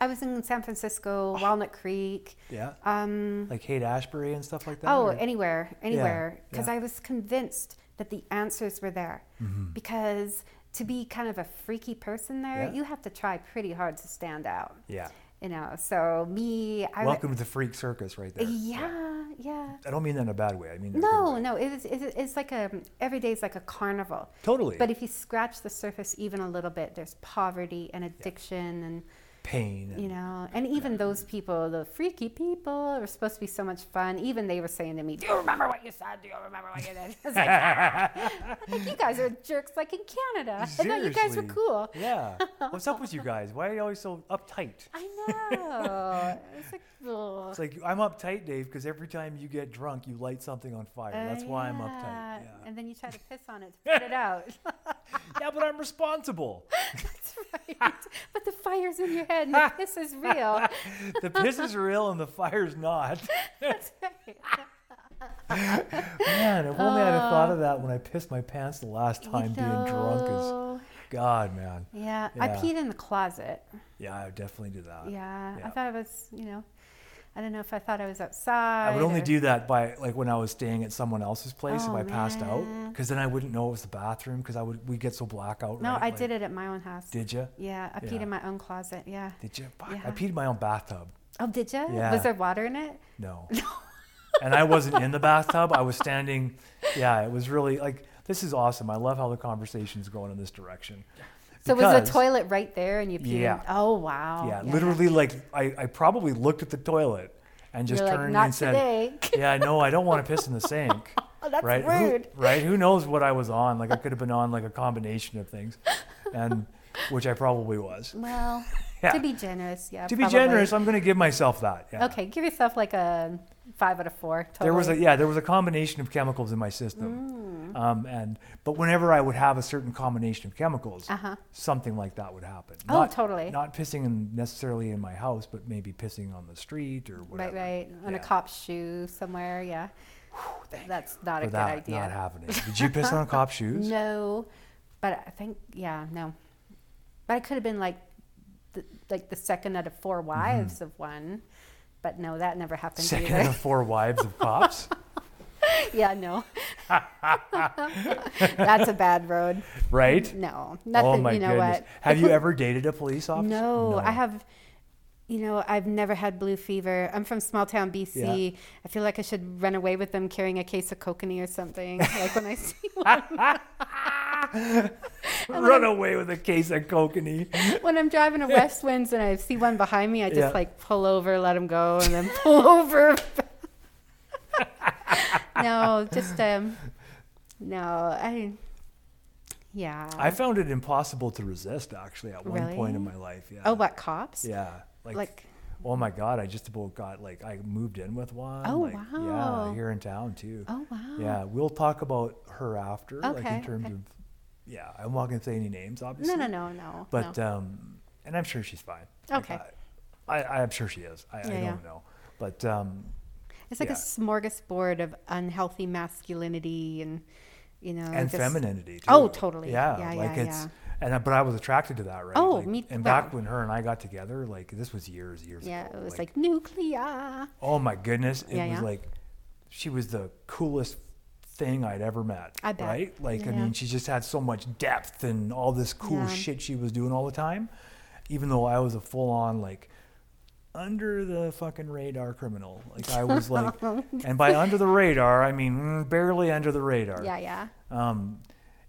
I was in San Francisco, Walnut Creek. Yeah. Um, Like Haight Ashbury and stuff like that? oh, or- anywhere, anywhere. Because yeah. I was convinced that the answers were there. Mm-hmm. Because to be kind of a freaky person there, Yeah. you have to try pretty hard to stand out. Yeah. You know, so me, I Welcome to the freak circus, right there. Yeah, yeah. I don't mean that in a bad way. I mean that in a No, no, it is, it is, it's like a, every day is like a carnival. Totally. But if you scratch the surface even a little bit, there's poverty and addiction and, pain. You know, and even those people, the freaky people, are supposed to be so much fun. Even they were saying to me, Do you remember what you said? Do you remember what you did? <laughs> I was like, "Ah." <laughs> like, You guys are jerks like in Canada. <laughs> I thought you guys were cool. Yeah. What's up with you guys? Why are you always so uptight? I know. It's like, ugh. It's like I'm uptight, Dave, because every time you get drunk, you light something on fire. That's Uh, why I'm uptight. Yeah. And then you try to piss on it to put it out. yeah, but I'm responsible. <laughs> Right. But the fire's in your head and the piss is real. <laughs> the piss is real and the fire's not. <laughs> That's right. Man, if only I'd have thought of uh, that when I pissed my pants the last time being drunk. Is God, man. Yeah, I Yeah. peed in the closet. Yeah, I would definitely do that. Yeah, yeah. I thought I was, you know, I don't know if I thought I was outside. I would only or- do that by like when I was staying at someone else's place if Oh, I passed out, because then I wouldn't know it was the bathroom because I would we get so blackout. No, right? I Like, did it at my own house. Did you? Yeah, I peed in my own closet. Yeah. Did you? Fuck, I peed in my own bathtub. Oh, did you? Yeah. Was there water in it? No. <laughs> and I wasn't in the bathtub. I was standing. Yeah, it was really like this is awesome. I love how the conversation is going in this direction. So was the toilet right there and you peed? Yeah. Oh wow. Yeah, literally, like I, I probably looked at the toilet and just You're like, turned "Not and said, today." <laughs> "Yeah, no, I don't want to piss in the sink." <laughs> Oh, that's right? Who- rude. right? Who knows what I was on? Like I could have been on like a combination of things, and which I probably was. Well, <laughs> Yeah. to be generous, yeah. To be generous, I'm going to give myself that. Yeah. Okay, give yourself like a five out of four. Totally. There was a yeah, there was a combination of chemicals in my system, Mm. um, and but whenever I would have a certain combination of chemicals, Uh-huh. something like that would happen. Oh, Not- totally. Not pissing in necessarily in my house, but maybe pissing on the street or whatever. Right, right. On a cop's shoe somewhere, yeah. That's not a good that idea. not happening. <laughs> Did you piss on a cop's shoes? No, but I think yeah, no. But I could have been like, the, like the second out of four wives of one, but no, that never happened. Second of either. the four wives of cops, <laughs> yeah, no. That's a bad road. right? No, oh nothing. oh my you know goodness. what? Have you <laughs> ever dated a police officer? No, I have. You know, I've never had blue fever. I'm from small town BC. I feel like I should run away with them carrying a case of kokanee or something. <laughs> like when I see <laughs> one. <laughs> Run away with a case of kokanee. when I'm driving to West Winds and I see one behind me, I just Yeah. like pull over, let him go, and then pull over. no, just um, no, I. Yeah. I found it impossible to resist actually at one point in my life. Yeah. oh, what cops? Yeah. Like, Like- oh my god, I just about got like I moved in with one. Oh, like, wow. Yeah, here in town too. Oh wow. Yeah, we'll talk about her after, like Okay, in terms okay. of. Yeah, I'm not gonna say any names, obviously. No, no, no, no. But no. um, and I'm sure she's fine. Okay. I, I, I'm sure she is. I, I don't yeah. know, but um, it's like yeah. a smorgasbord of unhealthy masculinity and, you know, and just- femininity too. Oh, totally. Yeah, Yeah, like yeah, it's yeah. And I- but I was attracted to that, right? Oh, like, me- And back when her and I got together, like this was years, years Yeah, ago. it was like, nuclear. oh my goodness, it Yeah, was yeah. like she was the coolest thing I'd ever met. I bet. Right? Like I Yeah. mean, she just had so much depth and all this cool shit she was doing all the time, even though I was a full on like under the fucking radar criminal. Like I was like, <laughs> and by under the radar, I mean mm, barely under the radar. Yeah, yeah. Um,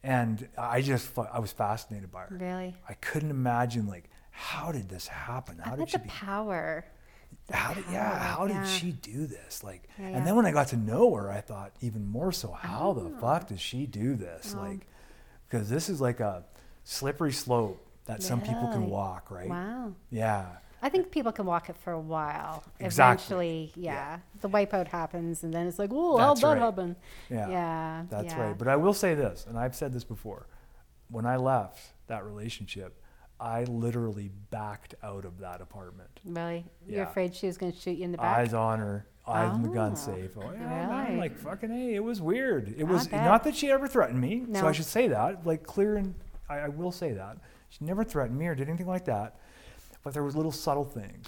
and I just I was fascinated by her. Really. I couldn't imagine like how did this happen? How I did she the be? power. the How did yeah? How did yeah. she do this? Like, Yeah, and then when I got to know her, I thought even more so. How the Oh. fuck does she do this? Like, because this is like a slippery slope that some people can walk, right? Wow. Yeah. I think people can walk it for a while. Exactly. Eventually, yeah, Yeah. the wipeout happens, and then it's like, oh, how'd that right. happen? Yeah. Yeah, That's yeah. right. But I will say this, and I've said this before. When I left that relationship, I literally backed out of that apartment. Really? You're afraid she was going to shoot you in the back? Eyes on her, eyes on the gun Oh, safe. Oh yeah, man, like fucking hey, it was weird. It was bet. not that she ever threatened me, so I should say that, like clear and I, I will say that she never threatened me or did anything like that. But there was little subtle things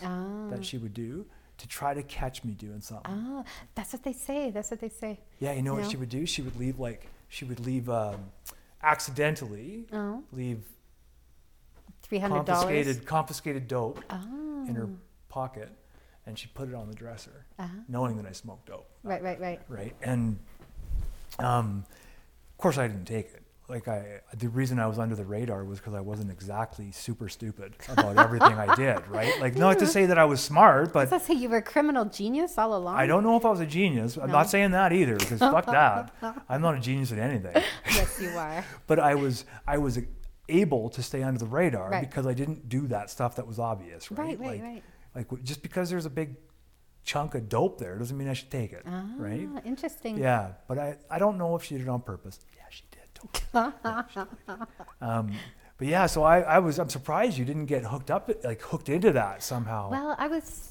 that she would do to try to catch me doing something. Oh, that's what they say. That's what they say. Yeah, you know what she would do? She would leave like she would leave um, accidentally Oh, leave three hundred confiscated dollars. confiscated dope Oh. in her pocket, and she put it on the dresser, Uh-huh. knowing that I smoked dope. Right, right, right. right? And um, of course, I didn't take it. Like I, the reason I was under the radar was because I wasn't exactly super stupid about everything I did, <laughs> right? Like not to say that I was smart, Does but <laughs> that say you were a criminal genius all along? I don't know if I was a genius. I'm not saying that either, because fuck that. <laughs> I'm not a genius at anything. Yes, you are. But I was, I was able to stay under the radar Right. because I didn't do that stuff that was obvious, right? Right, right, like, right. Like just because there's a big chunk of dope there doesn't mean I should take it, Ah, right? Interesting. Yeah, but I, I don't know if she did it on purpose. Yeah, she did. Don't. <laughs> um, but yeah, so I, I was I'm surprised you didn't get hooked up like hooked into that somehow. Well, I was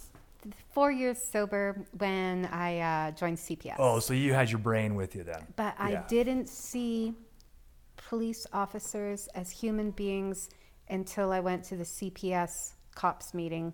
four years sober when I uh, joined CPS. oh, so you had your brain with you then. But I didn't see police officers as human beings until I went to the CPS cops meeting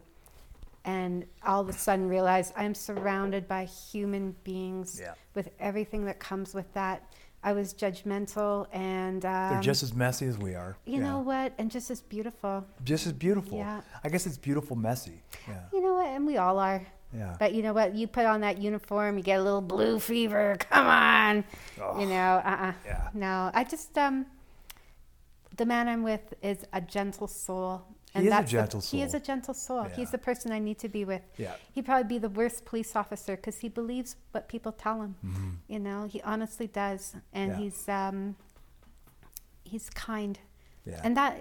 and all of a sudden realized I'm surrounded by human beings Yeah. with everything that comes with that. I was judgmental and um, They're just as messy as we are. you Yeah. know what and just as beautiful. just as beautiful. Yeah. I guess it's beautiful messy. Yeah. You know what? And we all are. Yeah. But you know what? You put on that uniform, you get a little blue fever. <laughs> Come on. Oh, You know, uh-uh. Yeah. No, I just um the man I'm with is a gentle soul. He is a that's the- gentle He is a gentle soul. Yeah. He's the person I need to be with. Yeah. He'd probably be the worst police officer because he believes what people tell him. Mm-hmm. You know, he honestly does, and Yeah. he's um he's kind. Yeah. And that,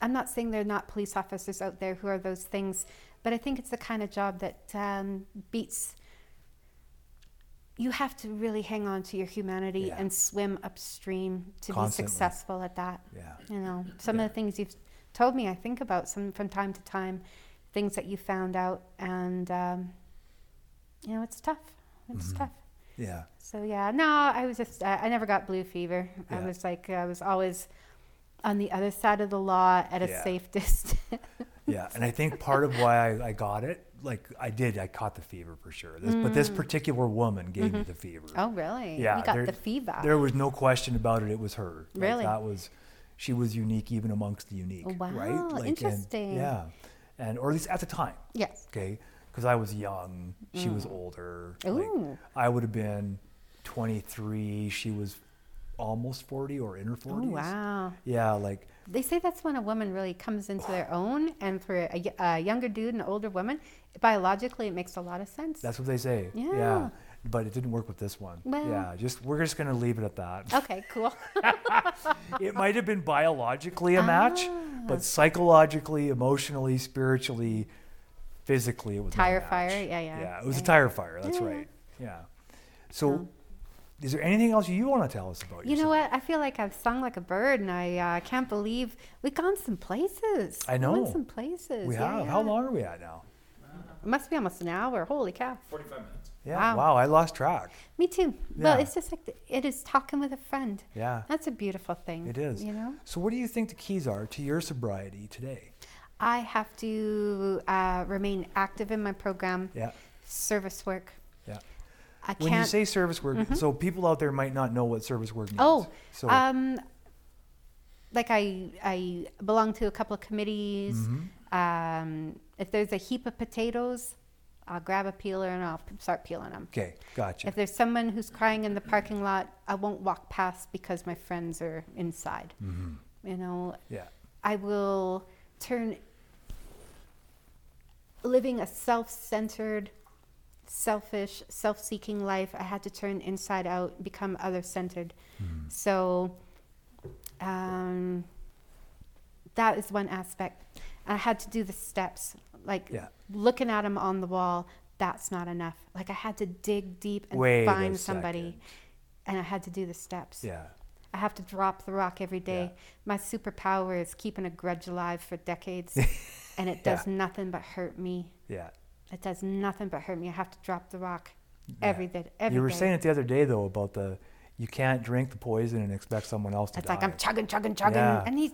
I'm not saying there are not police officers out there who are those things, but I think it's the kind of job that um, beats. You have to really hang on to your humanity Yeah. and swim upstream to Constantly. be successful at that. Yeah. You know, some of the things you've told me, I think about some from time to time, things that you found out, and um, you know, it's tough. It's Mm-hmm. tough. Yeah. So yeah, no, I was just I I never got blue fever. I was like I was always on the other side of the law at a Yeah. safe <laughs> distance. Yeah, and I think part of why I, I got it, like I did, I caught the fever for sure. This, But this particular woman gave me the fever. Mm. oh really? Yeah, You got there- the fever. There was no question about it. It was her. Like, Really? that was, she was unique even amongst the unique. Wow, right? and- interesting. yeah, and or at least at the time. yes. Okay, because I was young, she was older. like, Mm. Ooh. I would have been 23. She was almost 40 or in her 40s. Oh wow. Yeah, like They say that's when a woman really comes into their <sighs> own, and for a younger dude and an older woman, biologically it makes a lot of sense. that's what they say. Yeah. But it didn't work with this one. Well- yeah, just we're just gonna leave it at that. <laughs> okay, cool. <laughs> it might have been biologically a match, but psychologically, emotionally, spiritually, physically, it was not a Tire fire, yeah, yeah, Yeah, it was yeah. a tire fire. That's Yeah. right. Yeah. So, is there anything else you want to tell us about yourself? You know what? I feel like I've sung like a bird, and I uh, can't believe we've gone some places. I know. We know. went some places. We yeah, have. yeah. How long are we at now? It must be almost an hour. Holy cow. 45 minutes. Yeah. Wow. Wow. I lost track. Me too. Well, it's just like the, it is talking with a friend. Yeah. That's a beautiful thing. It is. You know, So, what do you think the keys are to your sobriety today? I have to uh, remain active in my program. Yeah. Service work. Yeah. I When you say service work, so people out there might not know what service work means. oh, So, um, like I I belong to a couple of committees. Mm-hmm. Um, if there's a heap of potatoes, I'll grab a peeler and I'll p- start peeling them. okay, gotcha. If there's someone who's crying in the parking lot, I won't walk past because my friends are inside. You know, yeah. I will turn living a self-centered, selfish, self-seeking life. I had to turn inside out, become other-centered. So um, that is one aspect. I had to do the steps, like Yeah. looking at them on the wall. That's not enough. Like I had to dig deep and Wait find somebody, and I had to do the steps. Yeah. I have to drop the rock every day. Yeah. My superpower is keeping a grudge alive for decades, <laughs> and it does nothing but hurt me. Yeah. It does nothing but hurt me. I have to drop the rock every day. Every you were day. saying it the other day though about the you can't drink the poison and expect someone else to it's die. like I'm chugging, chugging, chugging, Yeah. and he's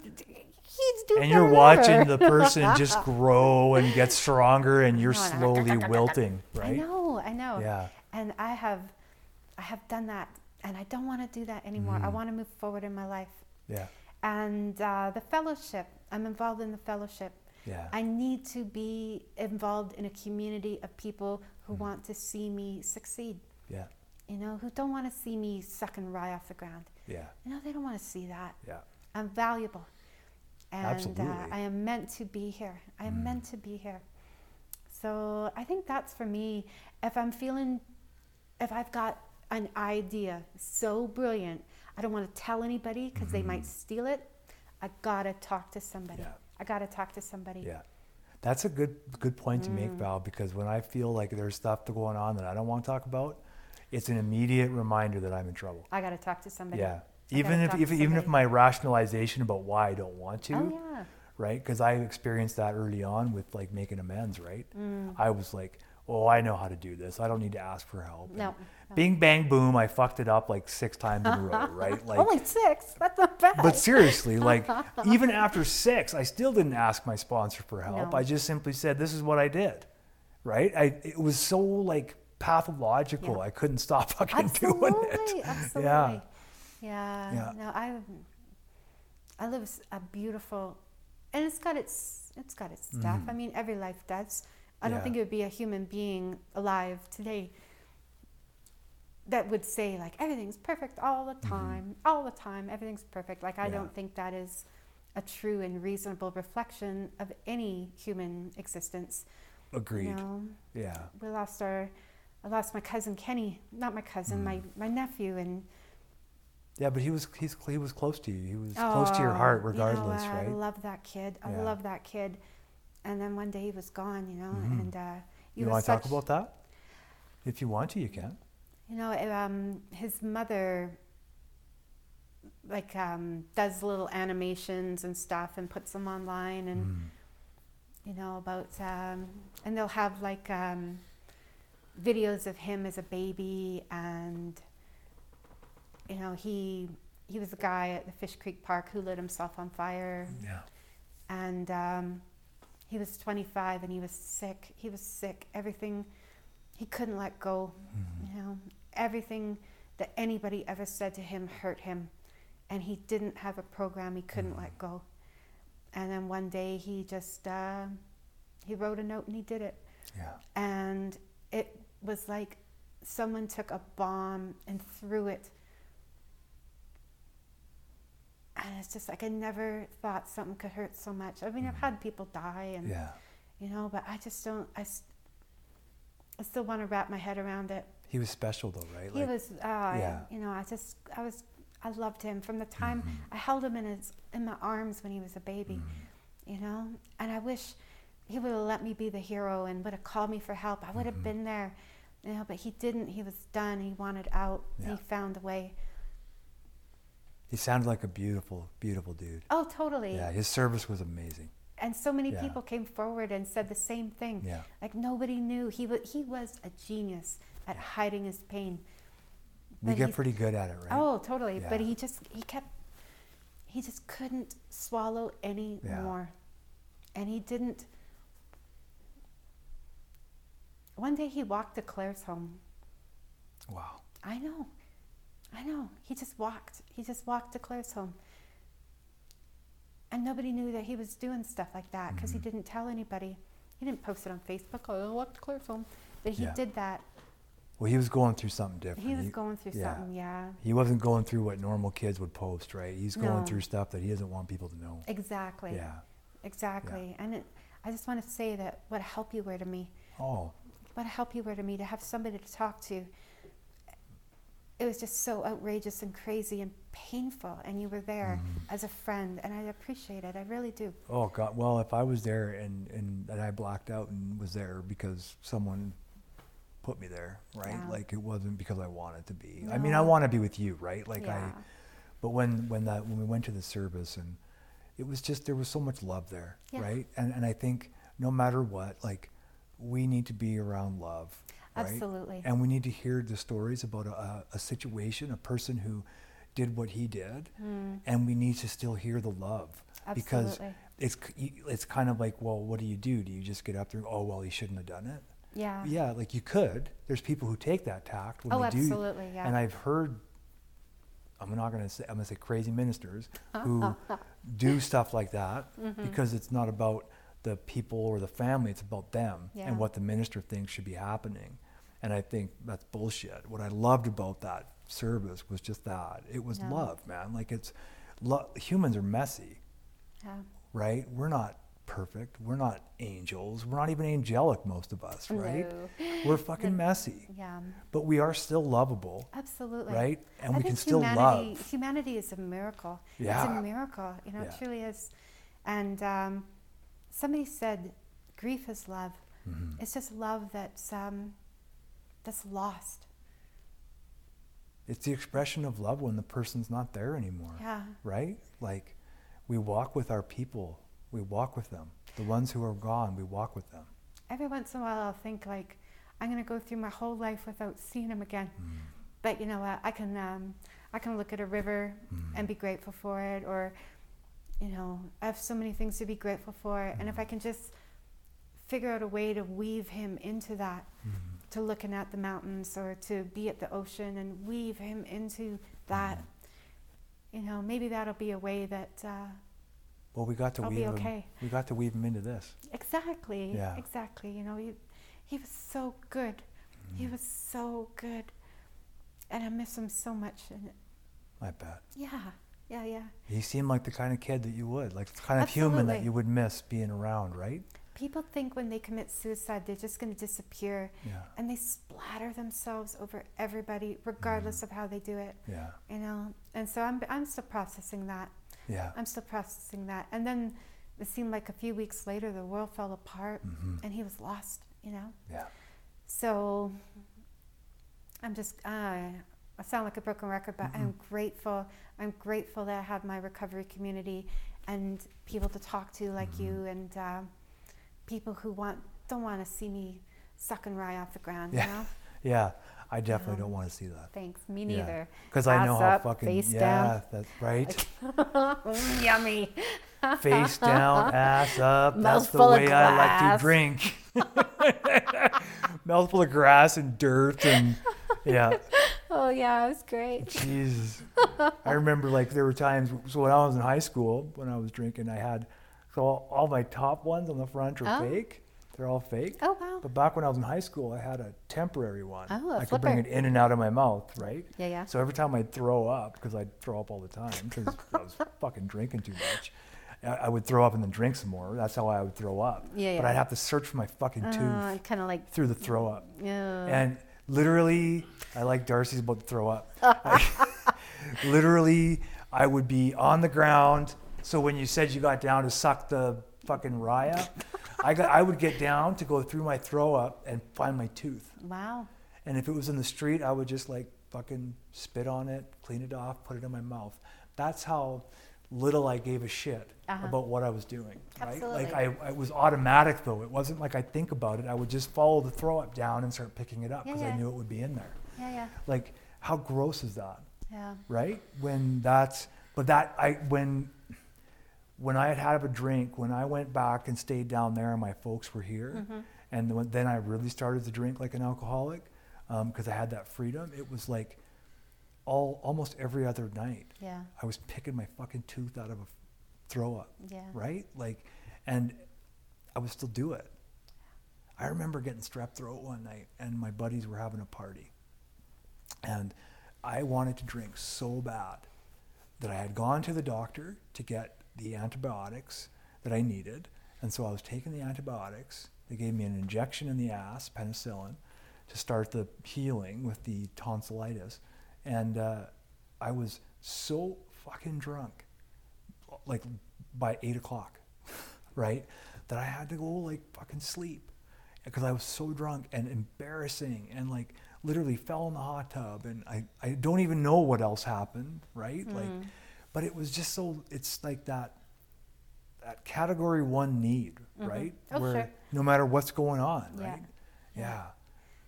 he's doing. and you're watching the person just <laughs> grow and get stronger and you're know, and I'm slowly wilting, right? I know, I know. Yeah. And I have, I have done that, and I don't want to do that anymore. Mm-hmm. I want to move forward in my life. Yeah. And uh, the fellowship, I'm involved in the fellowship. Yeah. I need to be involved in a community of people who want to see me succeed, yeah. you know, who don't want to see me sucking rye off the ground. Yeah. You know, they don't want to see that. Yeah. I'm valuable. And Absolutely. Uh, I am meant to be here. I am meant to be here. So I think that's for me. If I'm feeling, if I've got an idea so brilliant, I don't want to tell anybody because they might steal it. I gotta talk to somebody. Yeah. I gotta talk to somebody. Yeah. That's a good good point to Mm. make, Val, because when I feel like there's stuff going on that I don't want to talk about, it's an immediate reminder that I'm in trouble. I gotta talk to somebody. Yeah. Even if, if even if my rationalization about why I don't want to, Oh yeah. right? Because I experienced that early on with like making amends, right? Mm. I was like, oh, I know how to do this. I don't need to ask for help. No, no. Bing bang boom, I fucked it up like six times in a row, <laughs> right? Like, Only six. That's not bad. but seriously, like <laughs> even after six, I still didn't ask my sponsor for help. No. I just simply said, "This is what I did," right? I it was so like pathological. Yeah. I couldn't stop <laughs> fucking doing Absolutely, it. absolutely. Yeah. Yeah. Yeah. No, I I live a beautiful and it's got its it's got its stuff. I mean every life does. I don't Mm-hmm. Think it would be a human being alive today that would say like everything's perfect all the time, all the time, everything's perfect. Like I Mm-hmm. Yeah. don't think that is a true and reasonable reflection of any human existence. Agreed. You know? Yeah. we lost our I lost my cousin Kenny, not my cousin, my, Mm. my nephew and Yeah, but he was he's he was close to you. He was close to your Oh, heart, you know, regardless, I right? I love that kid. I Yeah. love that kid. And then one day he was gone, you know, Mhm. and uh you want to talk about that? If you want to, you can. You know, um, his mother like um, does little animations and stuff and puts them online and Mm. you know about um, and they'll have like um, videos of him as a baby and you know he he was the guy at the Fish Creek Park who lit himself on fire Yeah. and um, he was 25 and he was sick he was sick everything he couldn't let go Mhm. you know everything that anybody ever said to him hurt him and he didn't have a program he couldn't Mm. let go and then one day he just uh, he wrote a note and he did it Yeah. and it was like someone took a bomb and threw it and it's just like i never thought something could hurt so much i mean i've had people die and Yeah. you know but i just don't I still want to wrap my head around it He was special though, right? he was uh, yeah. you know i just i was i loved him from the time Mhm. i held him in his in my arms when he was a baby Mhm. you know and i wish he would have let me be the hero and would have called me for help i would have Mhm. been there you know but he didn't he was done he wanted out Yeah. he found a way He sounded like a beautiful, beautiful dude. oh totally Yeah, his service was amazing. and so many Yeah. people came forward and said the same thing Yeah. like nobody knew he was he was a genius at hiding his pain We get pretty good at it, right? Oh, totally. But he just he kept he just couldn't swallow any Yeah. more. And he didn't one day he walked to Claresholm. Wow. I know. I know. He just walked. He just walked to Claresholm. And nobody knew that he was doing stuff like that because Mhm. he didn't tell anybody. He didn't post it on Facebook. Oh, I walked to Claresholm. But he Yeah. did that. Well, he was going through something different. He was going through yeah. something, yeah. He wasn't going through what normal kids would post, right? He's going No. through stuff that he doesn't want people to know. Exactly. Yeah. Exactly. And it, I just want to say that what a help you were to me. Oh, What a help you were to me to have somebody to talk to. It was just so outrageous and crazy and painful. And you were there Mhm. as a friend. And I appreciate it. I really do. oh God. Well, if I was there and, and, and I blacked out and was there because someone put me there, right? Yeah. Like it wasn't because I wanted to be. I mean, I want to be with you, right? Like yeah. I, but when, when that, when we went to the service and it was just, there was so much love there, Yeah. right? And, and I think no matter what, like we need to be around love, right? Absolutely. And we need to hear the stories about a, a, situation, a person who did what he did, Mm, and we need to still hear the love Absolutely. because it's it's kind of like, well, what do you do? Do you just get up there? Oh, well, he shouldn't have done it. Yeah. Yeah, like you could. There's people who take that tact when Oh, they do. absolutely. Yeah. And I've heard, I'm not gonna say I'm gonna say crazy ministers <laughs> who do stuff like that Mm-hmm. because it's not about the people or the family, it's about them Yeah. and what the minister thinks should be happening. And I think that's bullshit. What I loved about that service was just that. It was Yeah. love, man. Like it's lo- humans are messy, Yeah. right? We're not perfect. We're not angels. We're not even angelic most of us, right? No. We're fucking messy. Yeah. But we are still lovable, Absolutely. right? And I we can still humanity, love. Humanity is a miracle. Yeah. It's a miracle. You know, Yeah. it truly is. And um, somebody said, grief is love. Mm-hmm. It's just love that's um, that's lost. It's the expression of love when the person's not there anymore. Yeah. Right? Like we walk with our people. We walk with them. The ones who are gone, we walk with them. Every once in a while, I'll think like, I'm going to go through my whole life without seeing him again. Mm. But you know what? I can um, I can look at a river and be grateful for it, or you know, I have so many things to be grateful for, and if I can just figure out a way to weave him into that, to looking at the mountains or to be at the ocean and weave him into that, you know, maybe that'll be a way that uh, Well, we got to I'll be weave him. okay. We got to weave him into this. Exactly. Yeah. Exactly. You know, he, he was so good. He Mm-hmm. was so good. And I miss him so much. And I bet. yeah, yeah, yeah. He seemed like the kind of kid that you would, like the kind of human that you would miss being around, right? People think when they commit suicide, they're just going to disappear. Yeah. And they splatter themselves over everybody, regardless of how they do it. Yeah. You know? And so I'm, I'm still processing that. Yeah. I'm still processing that. And then it seemed like a few weeks later, the world fell apart Mhm. and he was lost, you know? Yeah. So I'm just, uh, I sound like a broken record, but I'm grateful. I'm grateful that I have my recovery community and people to talk to like you and uh, people who want don't want to see me sucking rye off the ground, Yeah. you know? <laughs> Yeah. I definitely Yeah. don't want to see that. Thanks. Me neither. Because I know how up, fucking face yeah, down. that's right. <laughs> Mm, yummy. <laughs> face down, ass up. That's the way I like to drink. Mouthful of grass and dirt and yeah. Oh yeah, it was great. Jesus. I remember like there were times so when I was in high school when I was drinking I had so all, all my top ones on the front are Oh. fake. They're all fake. Oh wow. But back when I was in high school, I had a temporary one. Oh, a I could bring it in and out of my mouth, right? Yeah, yeah. So every time I'd throw up, because I'd throw up all the time, because <laughs> I was fucking drinking too much, I, I would throw up and then drink some more. That's how I would throw up. Yeah, yeah. But. I'd have to search for my fucking Uh, tooth kind of like through the throw up. yeah. And literally, I like Darcy's about to throw up. <laughs> <laughs> Literally, I would be on the ground. So when you said you got down to suck the fucking rye up, I got I would get down to go through my throw up and find my tooth. wow. And if it was in the street, I would just like fucking spit on it, clean it off, put it in my mouth. That's how little I gave a shit Uh-huh. about what I was doing. Right? Like I, Absolutely. it was automatic though. It wasn't like I'd think about it. I would just follow the throw up down and start picking it up Yeah, because I knew it would be in there. Yeah, yeah, Like how gross is that? yeah. Right? When that's but that I when when I had had a drink, when I went back and stayed down there and my folks were here, Mm-hmm. and when, then I really started to drink like an alcoholic because I had that freedom. It was like all almost every other night, Yeah. I was picking my fucking tooth out of a throw up, Yeah. right? Like, and I would still do it. I remember getting strep throat one night, and my buddies were having a party, and I wanted to drink so bad that I had gone to the doctor to get the antibiotics that I needed. And so I was taking the antibiotics. They gave me an injection in the ass, penicillin, to start the healing with the tonsillitis. And uh, I was so fucking drunk, like by eight o'clock, <laughs> right? That I had to go like fucking sleep because I was so drunk and embarrassing and like literally fell in the hot tub and I, I don't even know what else happened, right? Like, but it was just so, it's like that, that category one need, right? Oh, Where sure. no matter what's going on, Yeah. right? Yeah. yeah.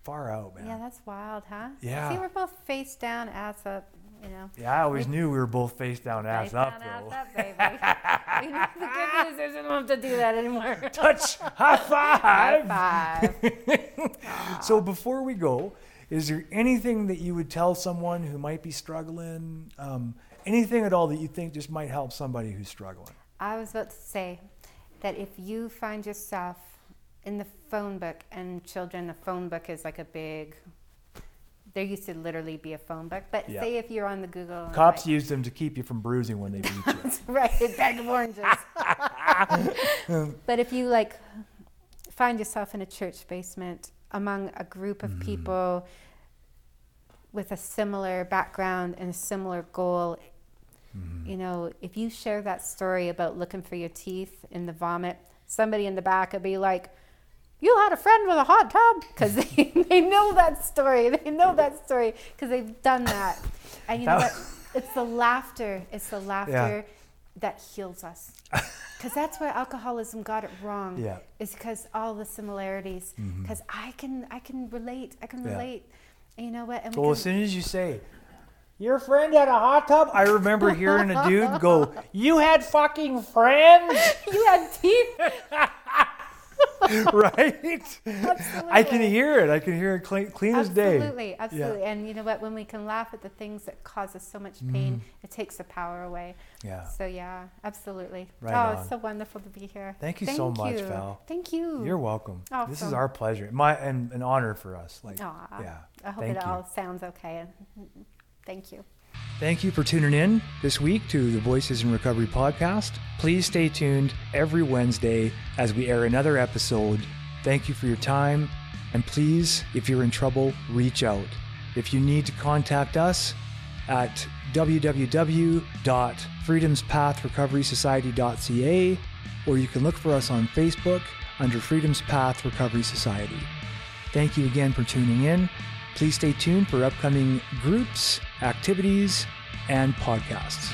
Far out, man. Yeah, that's wild, huh? Yeah. See, we're both face down, ass up, you know. Yeah, I always knew we were both face down, ass face up, down, though. ass up, baby. <laughs> You know, the good news is we don't have to do that anymore. <laughs> Touch, high five. <laughs> High five. So before we go, is there anything that you would tell someone who might be struggling? Um, anything at all that you think just might help somebody who's struggling? I was about to say that if you find yourself in the phone book, and children, the phone book is like a big. There used to literally be a phone book, but Yeah. say if you're on the Google. Cops like- use them to keep you from bruising when they beat you. <laughs> right, a bag of oranges. <laughs> <laughs> but if you like find yourself in a church basement among a group of mm. people with a similar background and a similar goal, Mm-hmm. you know, if you share that story about looking for your teeth in the vomit, somebody in the back would be like, you had a friend with a hot tub because they, <laughs> they know that story. They know that story because they've done that. And you know what? It's the laughter. It's the laughter that heals us. <laughs> Because that's where alcoholism got it wrong. Yeah. Is because all the similarities. Mm-hmm. Because I can I can relate. I can Yeah. relate. And you know what? And we Well, as soon as you say, your friend had a hot tub, I remember hearing a dude go, You had fucking friends? <laughs> you had teeth. right? Absolutely. I can hear it. I can hear it clean, clean as day. Absolutely, absolutely. And you know what? When we can laugh at the things that cause us so much mm. pain, it takes the power away. Yeah. So yeah, absolutely. Right oh, on. it's so wonderful to be here. Thank you so much, you. Val. Thank you. You're welcome. This is our pleasure. My and an honor for us. Like Aw, yeah. I hope Thank it you. all sounds okay. Thank you. Thank you for tuning in this week to the Voices in Recovery podcast. Please stay tuned every Wednesday as we air another episode. Thank you for your time. And please, if you're in trouble, reach out. If you need to contact us at www.freedomspathrecoverysociety.ca or you can look for us on Facebook under Freedom's Path Recovery Society. Thank you again for tuning in. Please stay tuned for upcoming groups, activities, and podcasts.